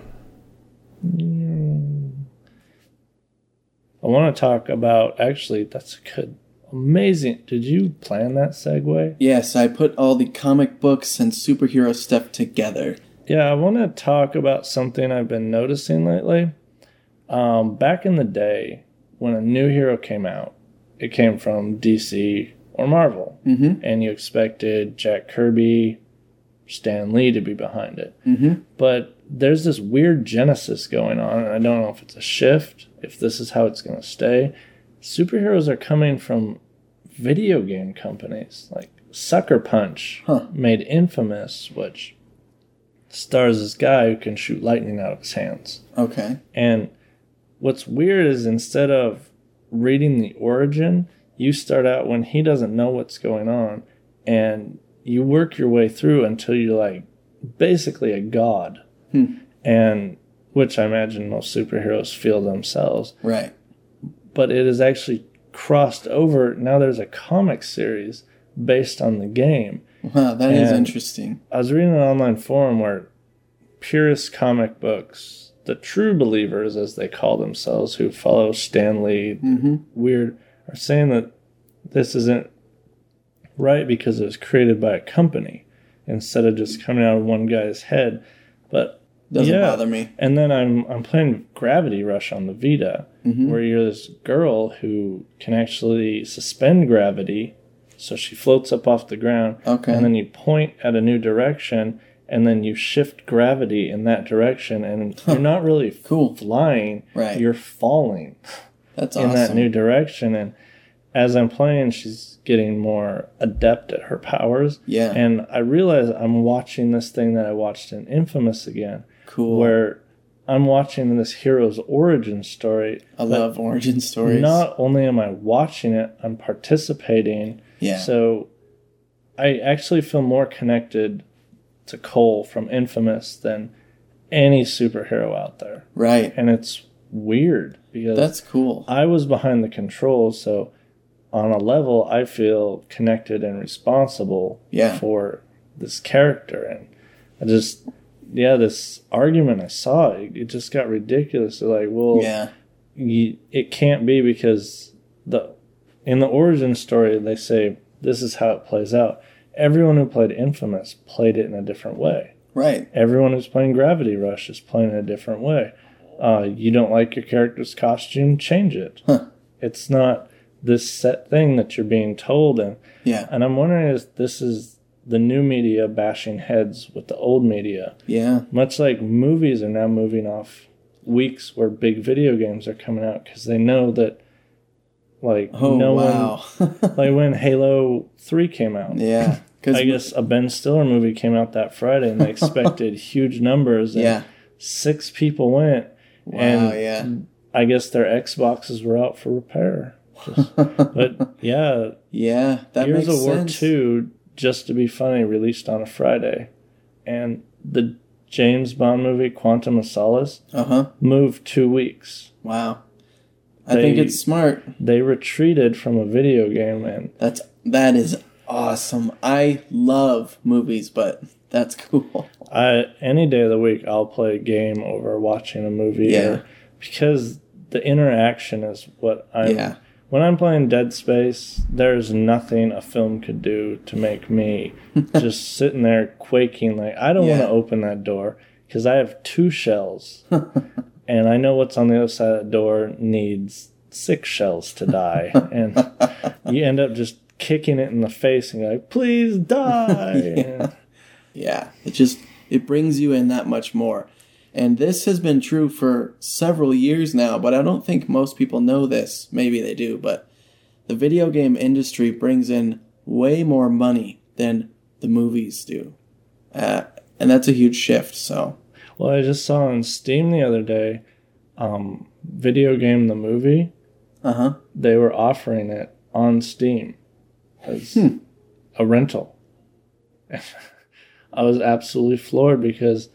I want to talk about actually that's a good amazing. Did you plan that segue? Yes, I put all the comic books and superhero stuff together. Yeah, I want to talk about something I've been noticing lately. Um, back in the day, when a new hero came out, it came from DC or Marvel, Mm-hmm. and you expected Jack Kirby, Stan Lee to be behind it. Mm-hmm. but there's this weird genesis going on and i don't know if it's a shift if this is how it's going to stay superheroes are coming from video game companies like sucker punch Huh. made infamous which stars this guy who can shoot lightning out of his hands Okay. and what's weird is instead of reading the origin, you start out when he doesn't know what's going on and you work your way through until you're like basically a god. Hmm. And which I imagine most superheroes feel themselves. Right. But it is actually crossed over. Now there's a comic series based on the game. Wow, that is And- interesting. I was reading an online forum where purist comic books, the true believers, as they call themselves, who follow Stan Lee, Mm-hmm. weird, are saying that this isn't right because it was created by a company instead of just coming out of one guy's head. But Doesn't Yeah. bother me. and then I'm I'm playing Gravity Rush on the Vita, Mhm. where you're this girl who can actually suspend gravity, so she floats up off the ground, Okay. and then you point at a new direction, and then you shift gravity in that direction, and you're not really Cool. flying, Right. you're falling That's awesome. in that new direction, and as I'm playing, she's getting more adept at her powers. Yeah. And I realize I'm watching this thing that I watched in Infamous again, cool. where I'm watching this hero's origin story. I love origin stories. Not only am I watching it, I'm participating. yeah. So I actually feel more connected to Cole from Infamous than any superhero out there. right. And it's weird because That's cool. I was behind the controls, so on a level, I feel connected and responsible Yeah. for this character. And I just, yeah, this argument I saw, it, it just got ridiculous. They're like, well, yeah. you, it can't be because the in the origin story they say this is how it plays out. Everyone who played Infamous played it in a different way. Right. Everyone who's playing Gravity Rush is playing it a different way. Uh, you don't like your character's costume, change it. Huh. It's not this set thing that you're being told and Yeah. and I'm wondering if this is the new media bashing heads with the old media. Yeah. Much like movies are now moving off weeks where big video games are coming out because they know that, like, Oh no wow. one, like when Halo 3 came out. yeah. Because I guess a Ben Stiller movie came out that Friday and they expected huge numbers. And Yeah. Six people went. Wow. and yeah. I guess their Xboxes were out for repair. Just- but yeah, Yeah. That makes of War sense. 2, just to be funny, released on a Friday. And the James Bond movie, Quantum of Solace, Uh huh. moved two weeks. Wow. I think it's smart. They retreated from a video game, and That's that is awesome. I love movies, but that's cool. I any day of the week I'll play a game over watching a movie. Yeah. or- because the interaction is what I'm. Yeah. When I'm playing Dead Space, there's nothing a film could do to make me just sitting there quaking like I don't want to open that door because I have two shells, and I know what's on the other side of the door needs six shells to die, and you end up just kicking it in the face and like, "Please die!" Yeah. Yeah, it just it brings you in that much more. And this has been true for several years now, but I don't think most people know this. Maybe they do, but the video game industry brings in way more money than the movies do. Uh, and that's a huge shift, so Well, I just saw on Steam the other day, um, video game the movie. uh-huh. They were offering it on Steam as a rental. I was absolutely floored because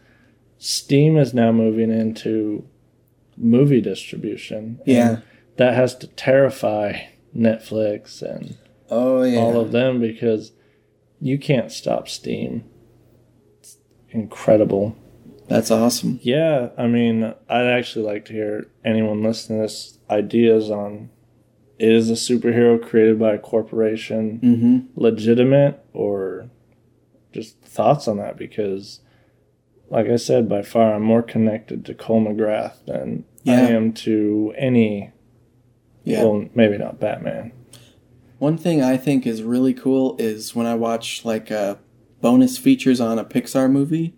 Steam is now moving into movie distribution. Yeah. that has to terrify Netflix and Oh yeah. all of them because you can't stop Steam. It's incredible. that's awesome. Yeah, I mean, I'd actually like to hear anyone listening to this ideas on is a superhero created by a corporation Mhm. legitimate or just thoughts on that because like I said, by far I'm more connected to Cole McGrath than I am to any Yeah. well maybe not Batman. One thing I think is really cool is when I watch like uh, bonus features on a Pixar movie.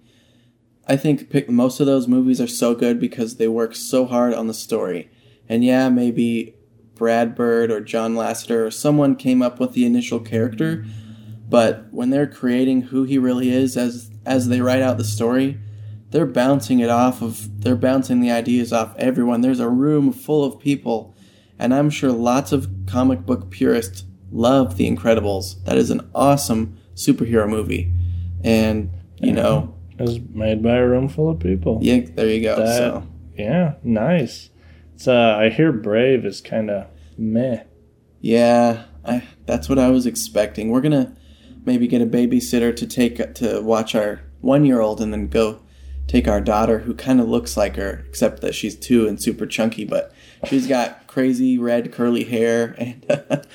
I think most of those movies are so good because they work so hard on the story. And yeah, maybe Brad Bird or John Lasseter or someone came up with the initial character, but when they're creating who he really is as as they write out the story, they're bouncing it off of they're bouncing the ideas off everyone. There's a room full of people and I'm sure lots of comic book purists love The Incredibles. That is an awesome superhero movie. And, you know, It was made by a room full of people. yeah, there you go. That- so, Yeah, nice. It's uh I hear Brave is kind of meh. yeah, I, that's what I was expecting. We're going to maybe get a babysitter to take to watch our 1-year-old and then go take our daughter who kind of looks like her except that she's 2 and super chunky, but she's got crazy red curly hair and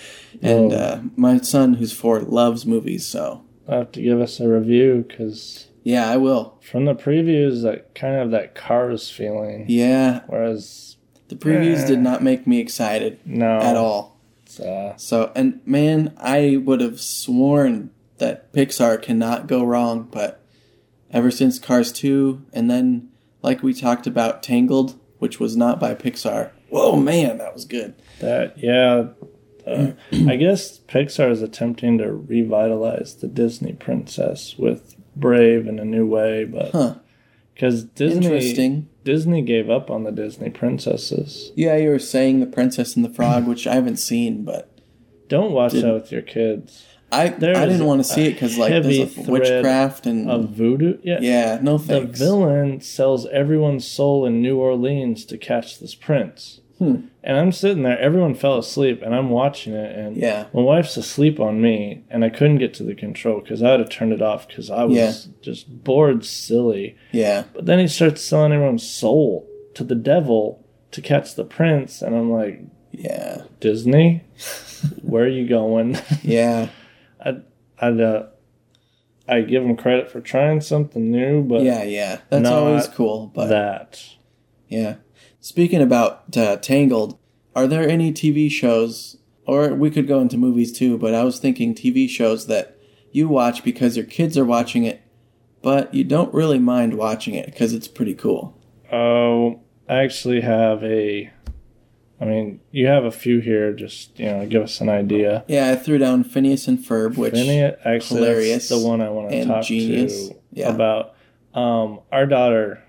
and uh, my son who's 4 loves movies, so I'll have to give us a review because yeah, I will. from the previews, that kind of that Cars feeling. Yeah, Whereas The previews did not make me excited no, at all. Uh, So, and man, I would have sworn that Pixar cannot go wrong, but ever since Cars 2, and then, like we talked about, Tangled, which was not by Pixar, whoa, man, that was good. that yeah. Uh, I guess Pixar is attempting to revitalize the Disney princess with Brave in a new way, but Huh. because Disney Interesting. Disney gave up on the Disney princesses. Yeah, you were saying The Princess and the Frog, which I haven't seen, but Don't watch Did- that with your kids. I, There I didn't want to see it because, like, there's a witchcraft and. Of voodoo, yeah. yeah, no The villain sells everyone's soul in New Orleans to catch this prince. Hmm. And I'm sitting there, everyone fell asleep, and I'm watching it, and Yeah. my wife's asleep on me, and I couldn't get to the control because I had to turn it off because I was Yeah. just bored silly. Yeah. But then he starts selling everyone's soul to the devil to catch the prince, and I'm like, Yeah. Disney, where are you going? Yeah. I'd, uh, I give him credit for trying something new, but Yeah, yeah. That's always cool, but. that. Yeah. Speaking about uh, Tangled, are there any TV shows or we could go into movies too, but I was thinking TV shows that you watch because your kids are watching it, but you don't really mind watching it because it's pretty cool. Oh, I actually have a. I mean, you have a few here. Just you know, give us an idea. Yeah, I threw down Phineas and Ferb, which Phineas, actually, hilarious the one I want to talk genius. to Yeah. about. Um, our daughter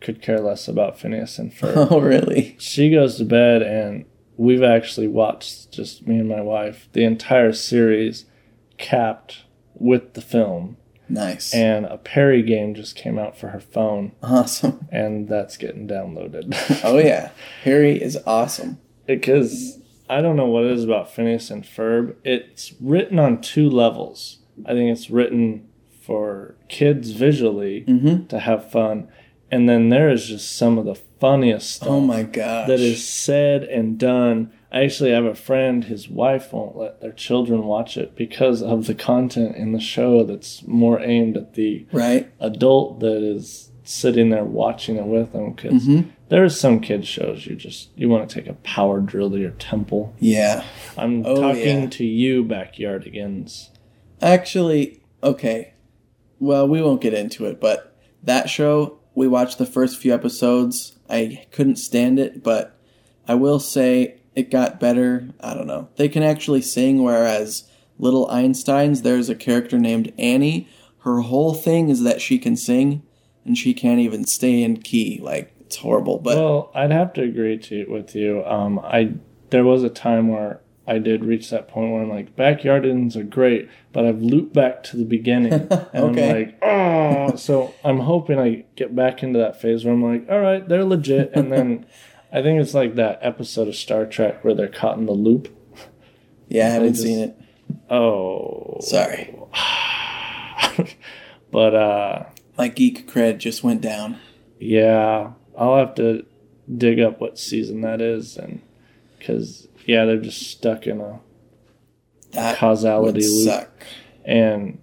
could care less about Phineas and Ferb. oh really? she goes to bed, and we've actually watched just me and my wife the entire series, capped with the film. Nice, And a Perry game just came out for her phone, awesome. and that's getting downloaded. Oh yeah, Harry is awesome. because I don't know what it is about Phineas and Ferb. It's written on two levels. I think it's written for kids visually Mm-hmm. to have fun, and then there is just some of the funniest stuff Oh my gosh, that is said and done. I have a friend, his wife won't let their children watch it because of the content in the show that's more aimed at the right. adult that is sitting there watching it with them because Mhm. there are some kids shows you just you want to take a power drill to your temple Yeah, i'm Oh, talking yeah. to you backyardigans actually, okay. Well, we won't get into it, but that show we watched the first few episodes. I couldn't stand it, but I will say it got better. I don't know. They can actually sing, whereas Little Einsteins, there's a character named Annie. Her whole thing is that she can sing, and she can't even stay in key. Like it's horrible. But well i'd have to agree to with you um i there was a time where I did reach that point where I'm like, backyardigans are great, but I've looped back to the beginning. And Okay. I'm like, oh. So I'm hoping I get back into that phase where I'm like, all right, they're legit. And then I think it's like that episode of Star Trek where they're caught in the loop. yeah, I haven't just- seen it. Oh. Sorry, but uh my geek cred just went down. yeah, I'll have to dig up what season that is and cuz yeah, they're just stuck in a That causality loop suck. and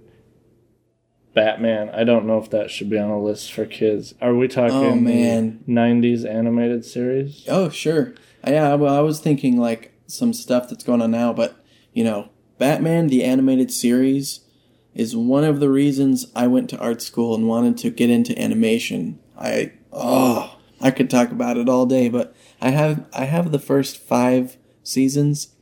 Batman, I don't know if that should be on a list for kids. Are we talking Oh, man. the 90s animated series? Oh, sure. Yeah, well, I was thinking like some stuff that's going on now, but you know, Batman the animated series is one of the reasons I went to art school and wanted to get into animation. I oh, I could talk about it all day, but I have I have the first 5 seasons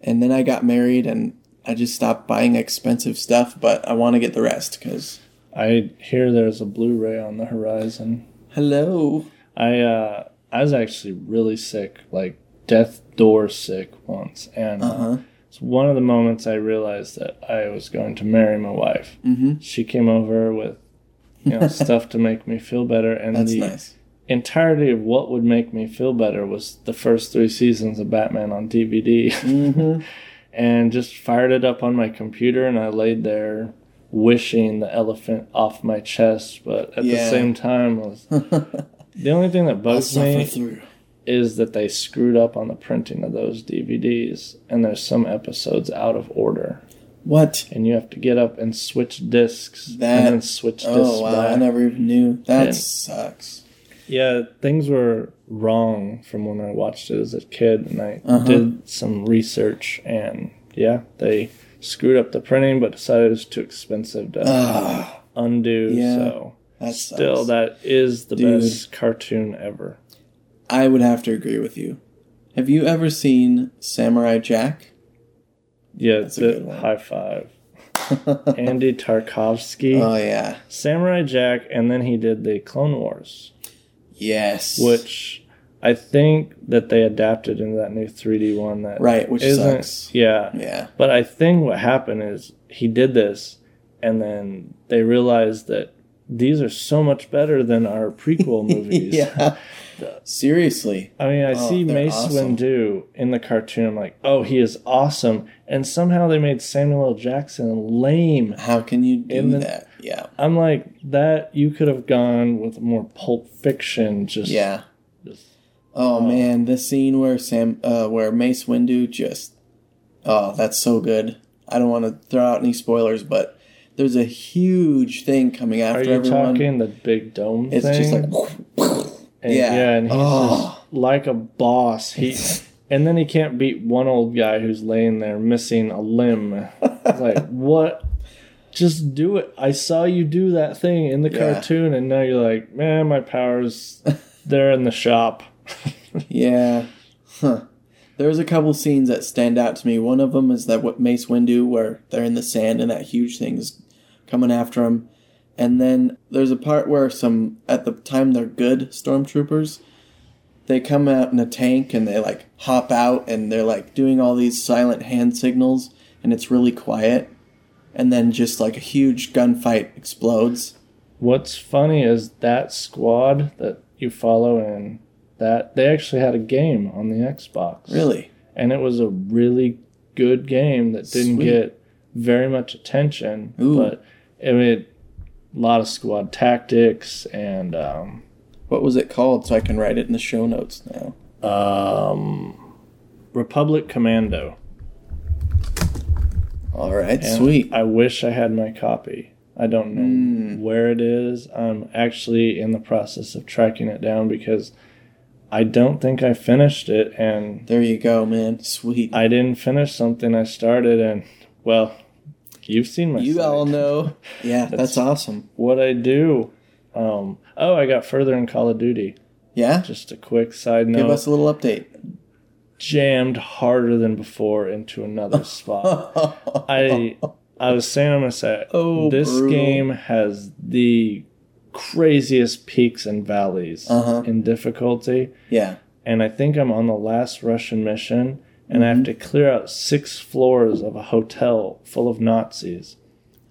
and then I got married and I just stopped buying expensive stuff, but I want to get the rest cuz I hear there's a Blu-ray on the horizon. hello. I uh I was actually really sick, like death door sick once, and uh, Uh-huh. it's one of the moments I realized that I was going to marry my wife. Mhm. She came over with you know stuff to make me feel better, and That's the nice. entirety of what would make me feel better was the first three seasons of Batman on DVD, Mhm. and just fired it up on my computer, and I laid there wishing the elephant off my chest, but at the same time was. The only thing that bugs me through. is that they screwed up on the printing of those DVDs, and there's some episodes out of order, What? and you have to get up and switch discs oh, That- and then switch discs Oh wow! I never even knew. That Yeah. sucks. Yeah, things were wrong from when I watched it as a kid, and I Uh-huh. did some research, and yeah, they screwed up the printing, but decided it was too expensive to Ah, undo. Yeah, so that still, sucks. that is the Dude. best cartoon ever. I would have to agree with you. Have you ever seen Samurai Jack? Yeah, That's a good one. high five. Genndy Tartakovsky. Oh yeah. Samurai Jack, and then he did the Clone Wars, Yes. which I think that they adapted into that new 3D one. That Right, which isn't- sucks. Yeah, Yeah. but I think what happened is he did this, and then they realized that these are so much better than our prequel movies. yeah. Seriously. I mean, I Oh, see Mace awesome. Windu in the cartoon. I'm like, oh, he is awesome, and somehow they made Samuel L. Jackson lame. How can you do the- that? Yeah. I'm like that. You could have gone with more Pulp Fiction. Just Yeah. just- Oh man, the scene where Sam, uh, where Mace Windu just, oh, that's so good. I don't want to throw out any spoilers, but there's a huge thing coming after. Are after you everyone. talking the big dome it's thing? just like, And- yeah. yeah, and he's Oh. just like a boss. He and then he can't beat one old guy who's laying there missing a limb. It's like, what? Just do it. I saw you do that thing in the Yeah. cartoon, and now you're like, man, my powers, they're in the shop. Yeah. Huh. There's a couple scenes that stand out to me. One of them is that what Mace Windu, where they're in the sand and that huge thing's coming after them. And then there's a part where some, at the time they're good stormtroopers, they come out in a tank and they like hop out and they're like doing all these silent hand signals and it's really quiet. And then just like a huge gunfight explodes. What's funny is that squad that you follow in that they actually had a game on the Xbox. Really? And it was a really good game that didn't Sweet. get very much attention, Ooh. but it made a lot of squad tactics and um, What was it called? So I can write it in the show notes now. um, Republic Commando. All right, And sweet. I wish I had my copy. I don't know Mm. where it is. I'm actually in the process of tracking it down because I don't think I finished it and There you go, man. Sweet. I didn't finish something I started and well, you've seen my you site. all know. Yeah, that's awesome. what I do. Um, oh, I got further in Call of Duty. Yeah? Just a quick side note. Give us a little update. jammed harder than before into another spot. I I was saying on my set, Oh, this brutal. game has the craziest peaks and valleys Uh-huh. in difficulty, yeah. and I think I'm on the last Russian mission, and I have to clear out six floors of a hotel full of Nazis,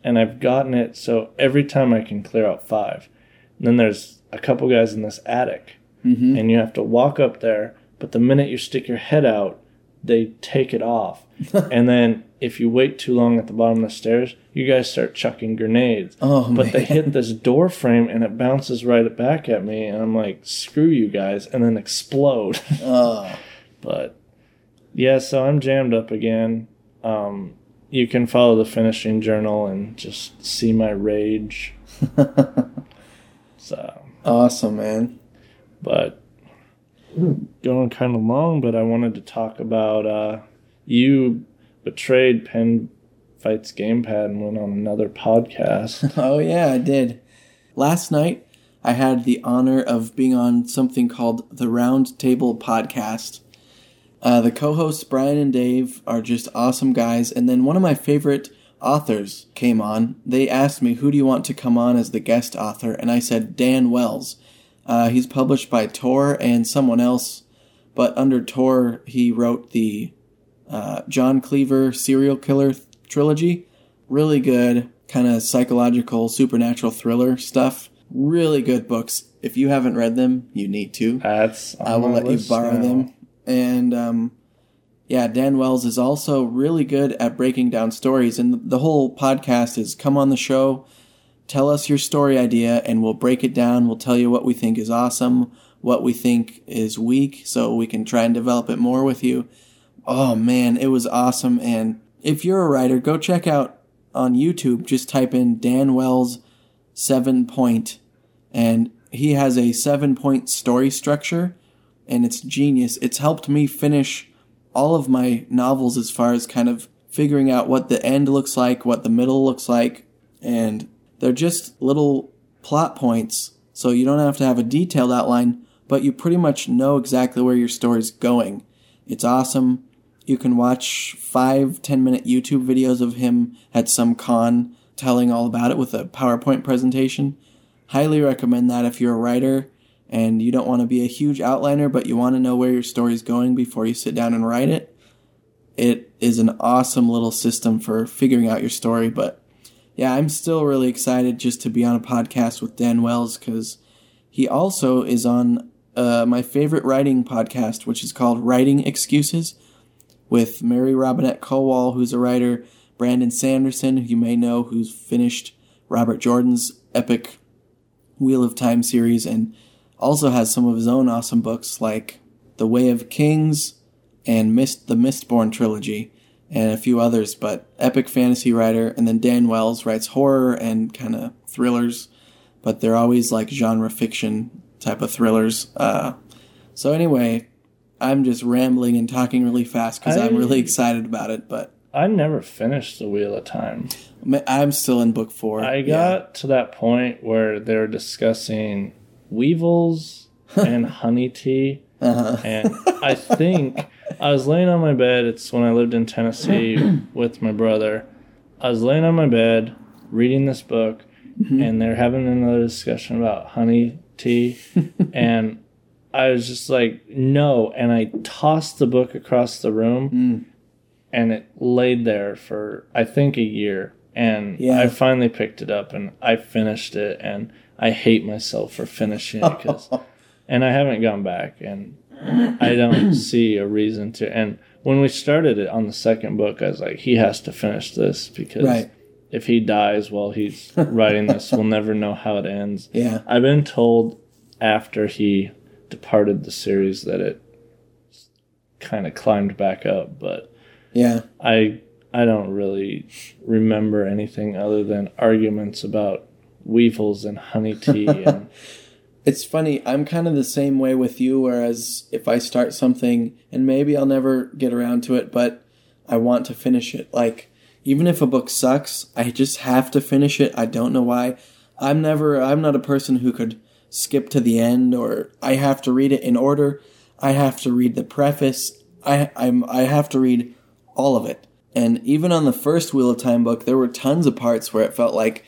and I've gotten it so every time I can clear out five. And then there's a couple guys in this attic, Mm-hmm. and you have to walk up there. But the minute you stick your head out, they take it off. and then if you wait too long at the bottom of the stairs, you guys start chucking grenades. Oh, but man. they hit this door frame and it bounces right back at me, and I'm like, "Screw you guys!" and then explode. Oh, but yeah, so I'm jammed up again. Um, you can follow the finishing journal and just see my rage. so awesome, man. but going kind of long. But I wanted to talk about uh, you betrayed Penn Fights Gamepad and went on another podcast. Oh, yeah, I did. Last night, I had the honor of being on something called the Round Table Podcast. Uh, the co hosts, Brian and Dave, are just awesome guys. And then one of my favorite authors came on. They asked me, Who do you want to come on as the guest author? And I said, Dan Wells. Uh, he's published by Tor and someone else, but under Tor, he wrote the uh, John Cleaver serial killer th- trilogy. Really good, kind of psychological, supernatural thriller stuff. Really good books. If you haven't read them, you need to. That's I will let you borrow now. them. And um, yeah, Dan Wells is also really good at breaking down stories. And the, whole podcast is come on the show, tell us your story idea, and we'll break it down. We'll tell you what we think is awesome, what we think is weak, so we can try and develop it more with you. Oh man, it was awesome. And if you're a writer, go check out on YouTube. Just type in Dan Wells seven point, and he has a seven point story structure, and it's genius. It's helped me finish all of my novels as far as kind of figuring out what the end looks like, what the middle looks like, and they're just little plot points, so you don't have to have a detailed outline, but you pretty much know exactly where your story's going. It's awesome. You can watch five, ten minute YouTube videos of him at some con telling all about it with a PowerPoint presentation. Highly recommend that if you're a writer and you don't want to be a huge outliner, but you want to know where your story's going before you sit down and write it. It is an awesome little system for figuring out your story, but yeah, I'm still really excited just to be on a podcast with Dan Wells because he also is on uh, my favorite writing podcast, which is called Writing Excuses, with Mary Robinette Kowal, who's a writer, Brandon Sanderson, who you may know, who's finished Robert Jordan's epic Wheel of Time series, and also has some of his own awesome books like The Way of Kings and Mist, the Mistborn trilogy, and a few others. But epic fantasy writer, and then Dan Wells writes horror and kind of thrillers, but they're always like genre fiction type of thrillers. Uh, so anyway, I'm just rambling and talking really fast because I'm really excited about it. But I never finished the Wheel of Time. I'm still in book four. I Yeah. got to that point where they're discussing weevils and honey tea. Uh-huh. And I think I was laying on my bed. It's when I lived in Tennessee with my brother. I was laying on my bed reading this book, Mm-hmm. and they're having another discussion about honey tea. and I was just like, no. And I tossed the book across the room, Mm. and it laid there for, I think, a year. And Yeah. I finally picked it up and I finished it. And I hate myself for finishing it because and I haven't gone back, and I don't see a reason to. And when we started it on the second book, I was like, he has to finish this because Right. if he dies while he's writing this, we'll never know how it ends. Yeah. I've been told after he departed the series that it kind of climbed back up, but Yeah. I I don't really remember anything other than arguments about weevils and honey tea and It's funny. I'm kind of the same way with you. Whereas if I start something and maybe I'll never get around to it, but I want to finish it. Like even if a book sucks, I just have to finish it. I don't know why. I'm never. I'm not a person who could skip to the end, or I have to read it in order. I have to read the preface. I I'm I have to read all of it. And even on the first Wheel of Time book, there were tons of parts where it felt like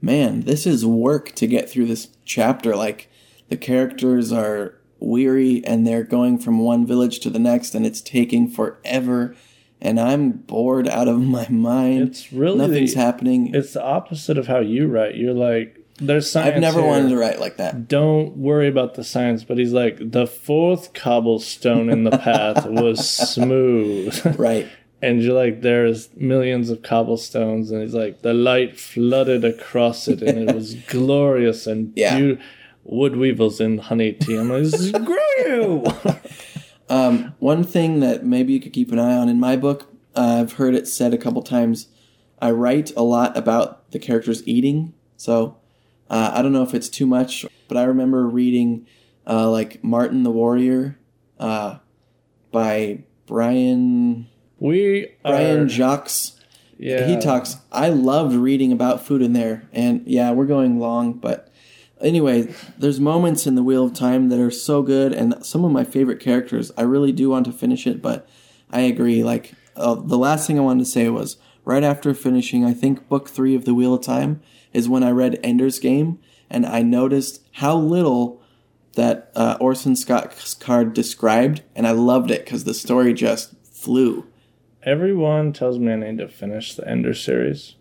man, this is work to get through this chapter. Like, the characters are weary and they're going from one village to the next and it's taking forever. And I'm bored out of my mind. It's really Nothing's the- happening. It's the opposite of how you write. You're like, there's science. I've never here. wanted to write like that. Don't worry about the science, but he's like, the fourth cobblestone in the path was smooth. Right. And you're like, there's millions of cobblestones, and he's like, the light flooded across it, and it was glorious and Yeah. beau- wood weevils and honey tea. I'm like, screw you. Um, one thing that maybe you could keep an eye on in my book, uh, I've heard it said a couple times. I write a lot about the characters eating, so uh, I don't know if it's too much, but I remember reading uh, like Martin the Warrior uh, by Brian we Brian are, Jacques. yeah, He talks. I loved reading about food in there, and yeah, we're going long, but anyway, there's moments in the Wheel of Time that are so good, and some of my favorite characters. I really do want to finish it, but I agree. Like uh, the last thing I wanted to say was right after finishing, I think book three of the Wheel of Time is when I read Ender's Game, and I noticed how little that uh, Orson Scott Card described, and I loved it because the story just flew. Everyone tells me I need to finish the Ender series.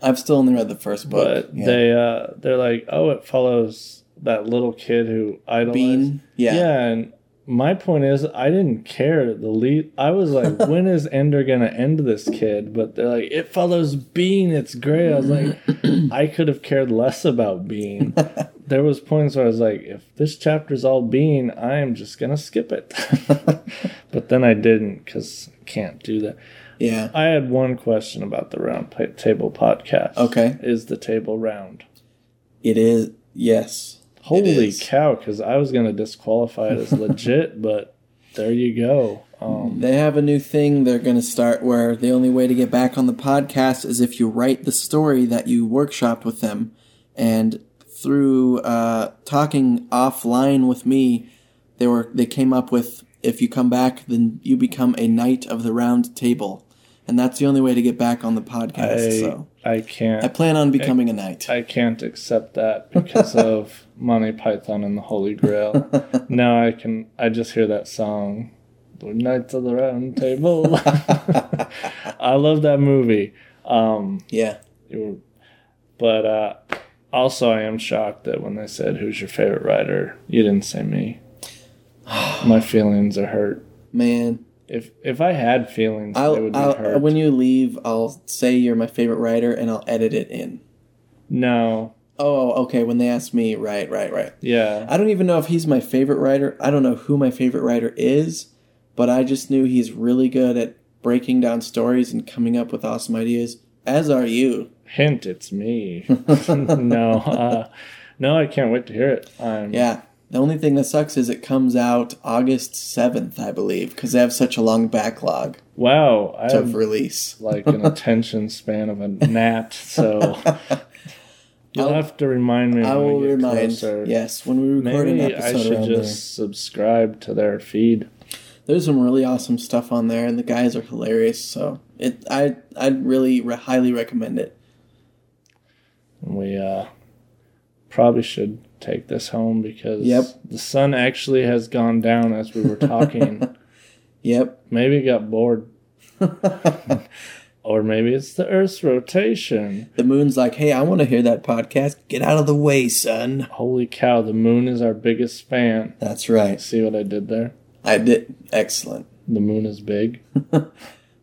I've still only read the first book. but yeah. they uh they're like oh it follows that little kid who idolized Bean, yeah. yeah and my point is i didn't care the lead i was like when is ender gonna end this kid but they're like it follows bean it's great i was like i could have cared less about bean there was points where i was like if this chapter's all being, i am just gonna skip it but then i didn't because i can't do that Yeah. i had one question about the round table podcast Okay. is the table round It is. Yes. Holy is. cow! Because I was gonna disqualify it as legit, but there you go. Um, They have a new thing they're going to start where the only way to get back on the podcast is if you write the story that you workshopped with them. And through uh, talking offline with me, they were they came up with if you come back, then you become a knight of the round table, and that's the only way to get back on the podcast. I so I I can't I plan on becoming a knight. I can't accept that because of Monty Python and the Holy Grail. now I can I just hear that song, "The Knights of the Round Table." I love that movie. Um, yeah. but uh, also I am shocked that when they said who's your favorite writer, you didn't say me. My feelings are hurt. Man, If if I had feelings, they I'll, would be I'll hurt. when you leave, I'll say you're my favorite writer, and I'll edit it in. no, Oh, okay. When they ask me, right, right, right. yeah, I don't even know if he's my favorite writer. I don't know who my favorite writer is, but I just knew he's really good at breaking down stories and coming up with awesome ideas. As are you. hint, it's me. no, uh, no, I can't wait to hear it. I'm, Yeah. The only thing that sucks is it comes out August 7th, I believe, because they have such a long backlog Wow, I to have release. like an attention span of a gnat, so you'll I'll- have to remind me. I will remind. closer. Yes, when we record Maybe an I episode should around just subscribe to their feed. There. There's some really awesome stuff on there, and the guys are hilarious. So it, I, I'd really re- highly recommend it. We uh, probably should take this home because Yep. the sun actually has gone down as we were talking. Yep. maybe it got bored, or maybe it's the Earth's rotation. The moon's like, hey, I want to hear that podcast. Get out of the way, son. Holy cow, the moon is our biggest fan. That's right. See what I did there? I did excellent. The moon is big.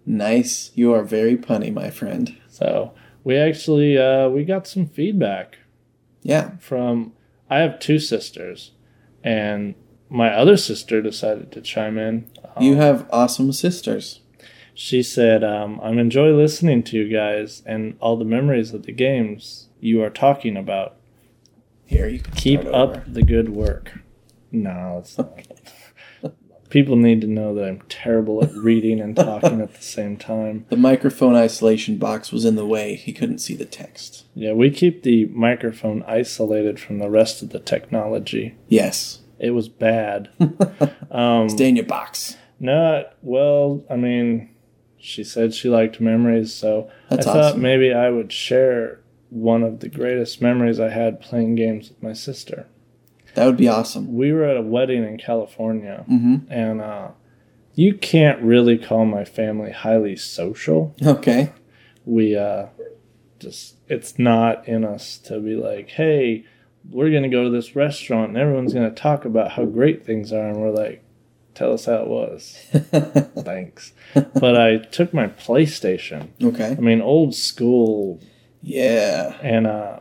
Nice. You are very punny, my friend. So we actually uh, we got some feedback Yeah. from. I have two sisters, and my other sister decided to chime in. Um, You have awesome sisters. She said, um, "I'm enjoy listening to you guys and all the memories of the games you are talking about. Here, you can Keep up over. the good work." No, it's not. People need to know that I'm terrible at reading and talking at the same time. The microphone isolation box was in the way. He couldn't see the text. Yeah, we keep the microphone isolated from the rest of the technology. Yes. It was bad. Um, Stay in your box. Not well. I mean, she said she liked memories, so That's I thought maybe I would share one of the greatest memories I had playing games with my sister. That would be awesome. We were at a wedding in California, Mm-hmm. and uh, you can't really call my family highly social. Okay. We uh, just it's not in us to be like, hey, we're gonna go to this restaurant and everyone's gonna talk about how great things are, and we're like, tell us how it was. Thanks. but I took my PlayStation. okay. I mean, old school, Yeah. and uh,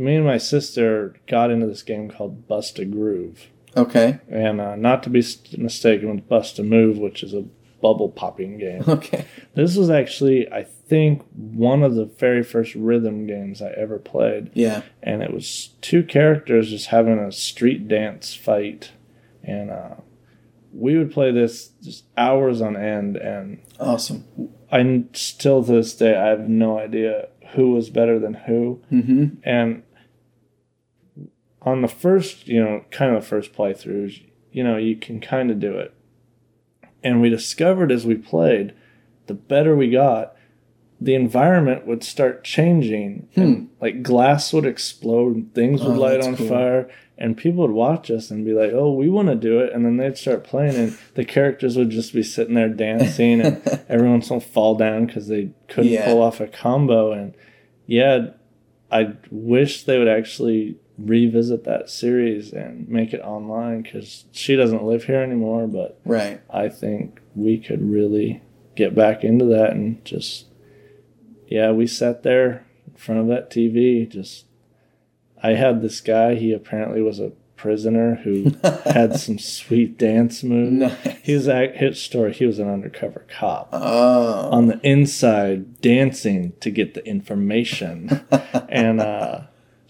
me and my sister got into this game called Bust a Groove, Okay. and uh, not to be st- mistaken with Bust a Move, which is a bubble popping game. Okay. this was actually, I think, one of the very first rhythm games I ever played, Yeah. and it was two characters just having a street dance fight, and uh, we would play this just hours on end, and Awesome. I still to this day I have no idea who was better than who. Mm-hmm. And on the first, you know, kind of the first playthroughs, you know, you can kind of do it. And we discovered as we played, the better we got, the environment would start changing. And like glass would explode, and things would Hmm. Oh, light on cool. fire, and people would watch us and be like, "Oh, we want to do it." And then they'd start playing, and the characters would just be sitting there dancing, and everyone's gonna fall down because they couldn't Yeah. pull off a combo. And yeah, I wish they would actually revisit that series and make it online because she doesn't live here anymore. But Right. I think we could really get back into that and just, yeah, we sat there in front of that TV. Just, I had this guy, he apparently was a prisoner who had some sweet dance moves. Nice. He was, at his story, he was an undercover cop Oh. on the inside dancing to get the information. and uh,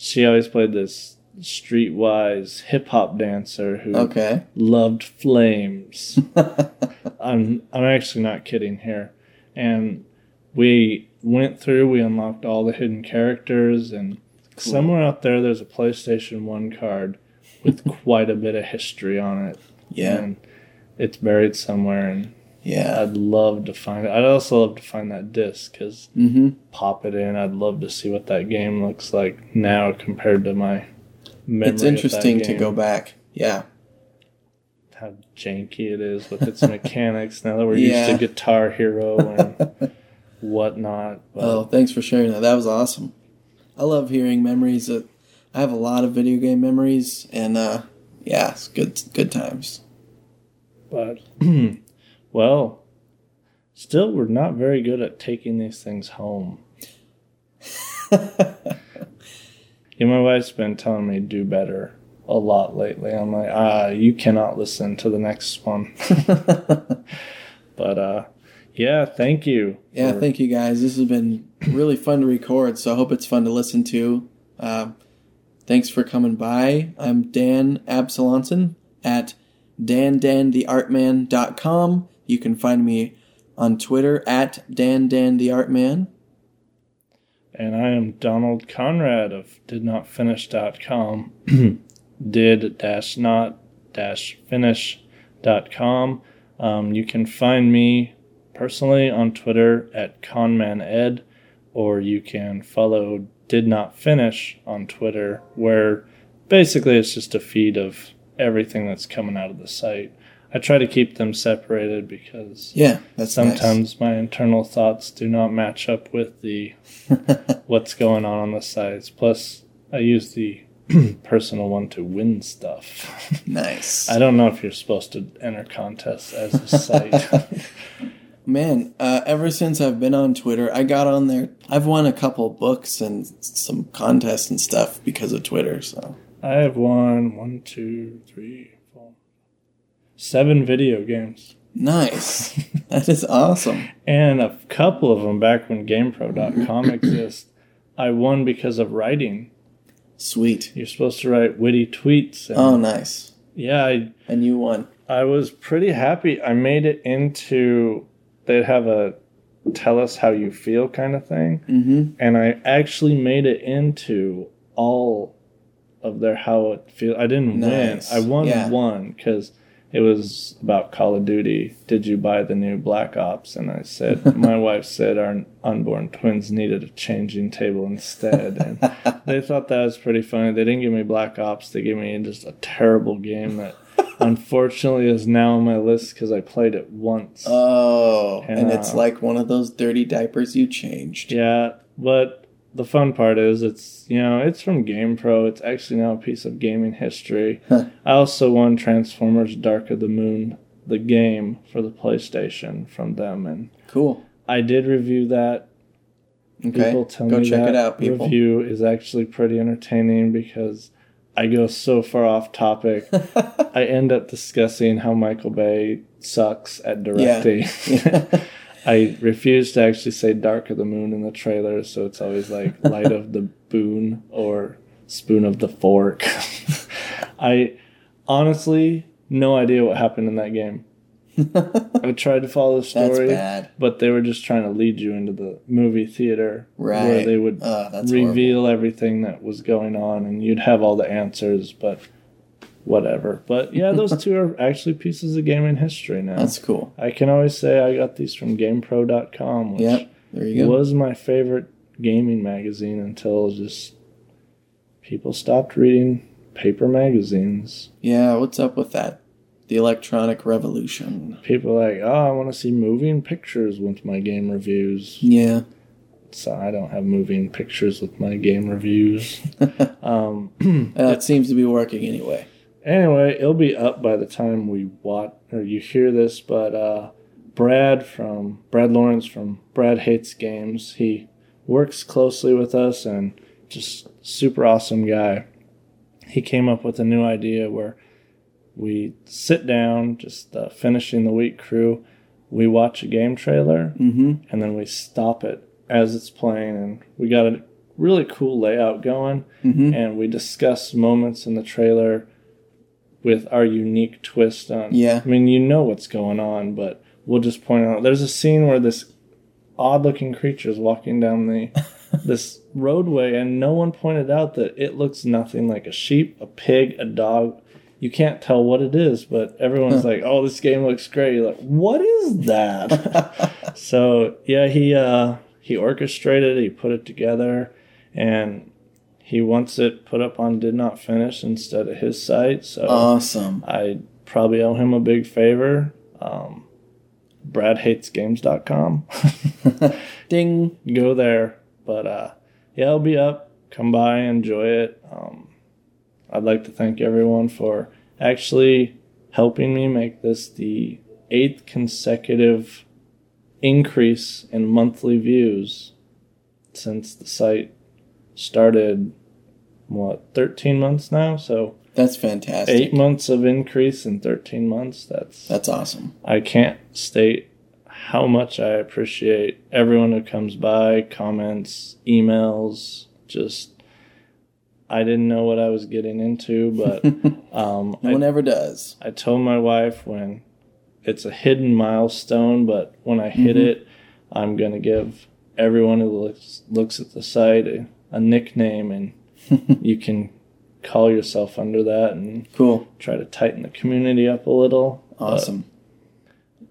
she always played this streetwise hip hop dancer who Okay. loved flames. I'm I'm actually not kidding here. And we went through, we unlocked all the hidden characters and somewhere out there there's a PlayStation 1 card with quite a bit of history on it. Yeah. And it's buried somewhere and Yeah. I'd love to find it. I'd also love to find that disc because Mm-hmm. pop it in. I'd love to see what that game looks like now compared to my memory. It's interesting to go back. Yeah. How janky it is with its mechanics now that we're Yeah. used to Guitar Hero and whatnot. But Oh, thanks for sharing that. That was awesome. I love hearing memories. That I have a lot of video game memories, and uh, yeah, it's good. Good times. but well, still we're not very good at taking these things home. Yeah, my wife's been telling me do better a lot lately. I'm like, ah, you cannot listen to the next one. but uh, yeah, thank you. Yeah, for- thank you guys. This has been really fun to record, so I hope it's fun to listen to. Um, Thanks for coming by. I'm Dan Absalonson at dandantheartman.com. You can find me on Twitter at dandantheartman. And I am Donald Conrad of didnotfinish.com. Did dash not dash finish.com. Um, you can find me personally on Twitter at conmaned, or you can follow Did Not Finish on Twitter, where basically it's just a feed of everything that's coming out of the site. I try to keep them separated because Yeah, that's sometimes my internal thoughts do not match up with the what's going on on the sites. Plus, I use the personal one to win stuff. nice. I don't know if you're supposed to enter contests as a site. Man, uh, ever since I've been on Twitter, I got on there. I've won a couple books and some contests and stuff because of Twitter. So I have won one, two, three, seven video games. nice. that is awesome. And a couple of them back when GamePro.com exists, I won because of writing. Sweet. You're supposed to write witty tweets. And Oh, nice. yeah, I, And you won. I was pretty happy. I made it into, they'd have a tell us how you feel kind of thing. Mm-hmm. And I actually made it into all of their how it feel. I didn't Nice. win. I won Yeah. one because it was about Call of Duty. Did you buy the new Black Ops? And I said, my wife said our unborn twins needed a changing table instead. And they thought that was pretty funny. They didn't give me Black Ops. They gave me just a terrible game that unfortunately is now on my list because I played it once. Oh, and And, it's uh, like one of those dirty diapers you changed. Yeah, but the fun part is it's you know it's from GamePro. It's actually now a piece of gaming history. Huh. I also won Transformers: Dark of the Moon, the game for the PlayStation from them, and Cool. I did review that. Okay. People tell Go me check that it out, people. review is actually pretty entertaining because I go so far off topic. I end up discussing how Michael Bay sucks at directing. I refuse to actually say Dark of the Moon in the trailer, so it's always like Light of the Boon or Spoon of the Fork. I honestly no idea what happened in that game. I tried to follow the story, but they were just trying to lead you into the movie theater Right. where they would Uh, that's horrible. reveal everything that was going on and you'd have all the answers, but whatever. But yeah, those two are actually pieces of gaming history now. That's cool. I can always say I got these from GamePro.com, which Yep. There you go. was my favorite gaming magazine until just people stopped reading paper magazines. Yeah, what's up with that? The electronic revolution. People are like, oh, I want to see moving pictures with my game reviews. Yeah. So I don't have moving pictures with my game reviews. um, That seems to be working anyway. Anyway, it'll be up by the time we watch or you hear this. But uh, Brad from Brad Lawrence from Brad Hates Games, he works closely with us and just super awesome guy. He came up with a new idea where we sit down, just uh, finishing the week crew. We watch a game trailer Mm-hmm. and then we stop it as it's playing, and we got a really cool layout going Mm-hmm. and we discuss moments in the trailer with our unique twist on. Yeah. I mean, you know what's going on, but we'll just point out. There's a scene where this odd-looking creature is walking down the this roadway, and no one pointed out that it looks nothing like a sheep, a pig, a dog. You can't tell what it is, but everyone's like, "Oh, this game looks great." You're like, "What is that?" so yeah, he uh, he orchestrated, he put it together, and he wants it put up on did not finish instead of his site. So Awesome. I probably owe him a big favor. Um, BradHatesGames.com. Ding. Go there. But uh, yeah, it'll be up. Come by, enjoy it. Um, I'd like to thank everyone for actually helping me make this the eighth consecutive increase in monthly views since the site started. What, 13 months now? So That's fantastic. eight months of increase in 13 months. That's That's awesome. I can't state how much I appreciate everyone who comes by, comments, emails. Just I didn't know what I was getting into, but um, No I, one ever does. I told my wife when it's a hidden milestone, but when I hit it, I'm going to give everyone who looks, looks at the site a, a nickname, and you can call yourself under that and Cool. try to tighten the community up a little. Awesome.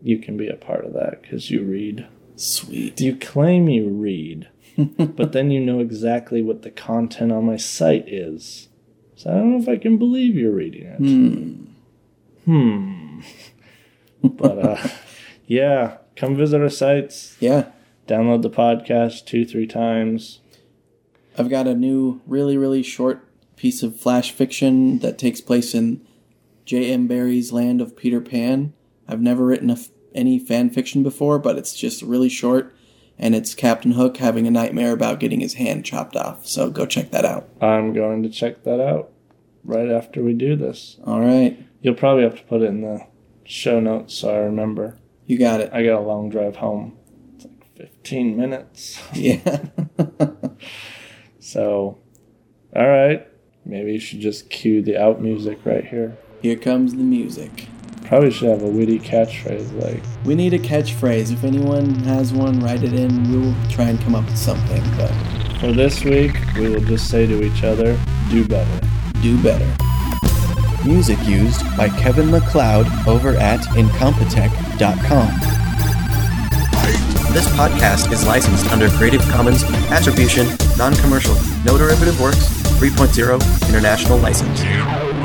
you can be a part of that because you read. Sweet. You claim you read, but then you know exactly what the content on my site is. So I don't know if I can believe you're reading it. Hmm. Hmm. but uh, yeah, come visit our sites. Yeah. Download the podcast two, three times. I've got a new, really, really short piece of flash fiction that takes place in J.M. Barrie's Land of Peter Pan. I've never written a f- any fan fiction before, but it's just really short, and it's Captain Hook having a nightmare about getting his hand chopped off. So go check that out. I'm going to check that out right after we do this. All right. You'll probably have to put it in the show notes so I remember. You got it. I got a long drive home. It's like 15 minutes. Yeah. So, all right. Maybe you should just cue the out music right here. Here comes the music. Probably should have a witty catchphrase like, We need a catchphrase. If anyone has one, write it in. We'll try and come up with something, but for this week, we will just say to each other, do better. do better. Music used by Kevin MacLeod over at Incompetech.com. This podcast is licensed under Creative Commons Attribution, Non Commercial, No Derivative Works 3.0 International License.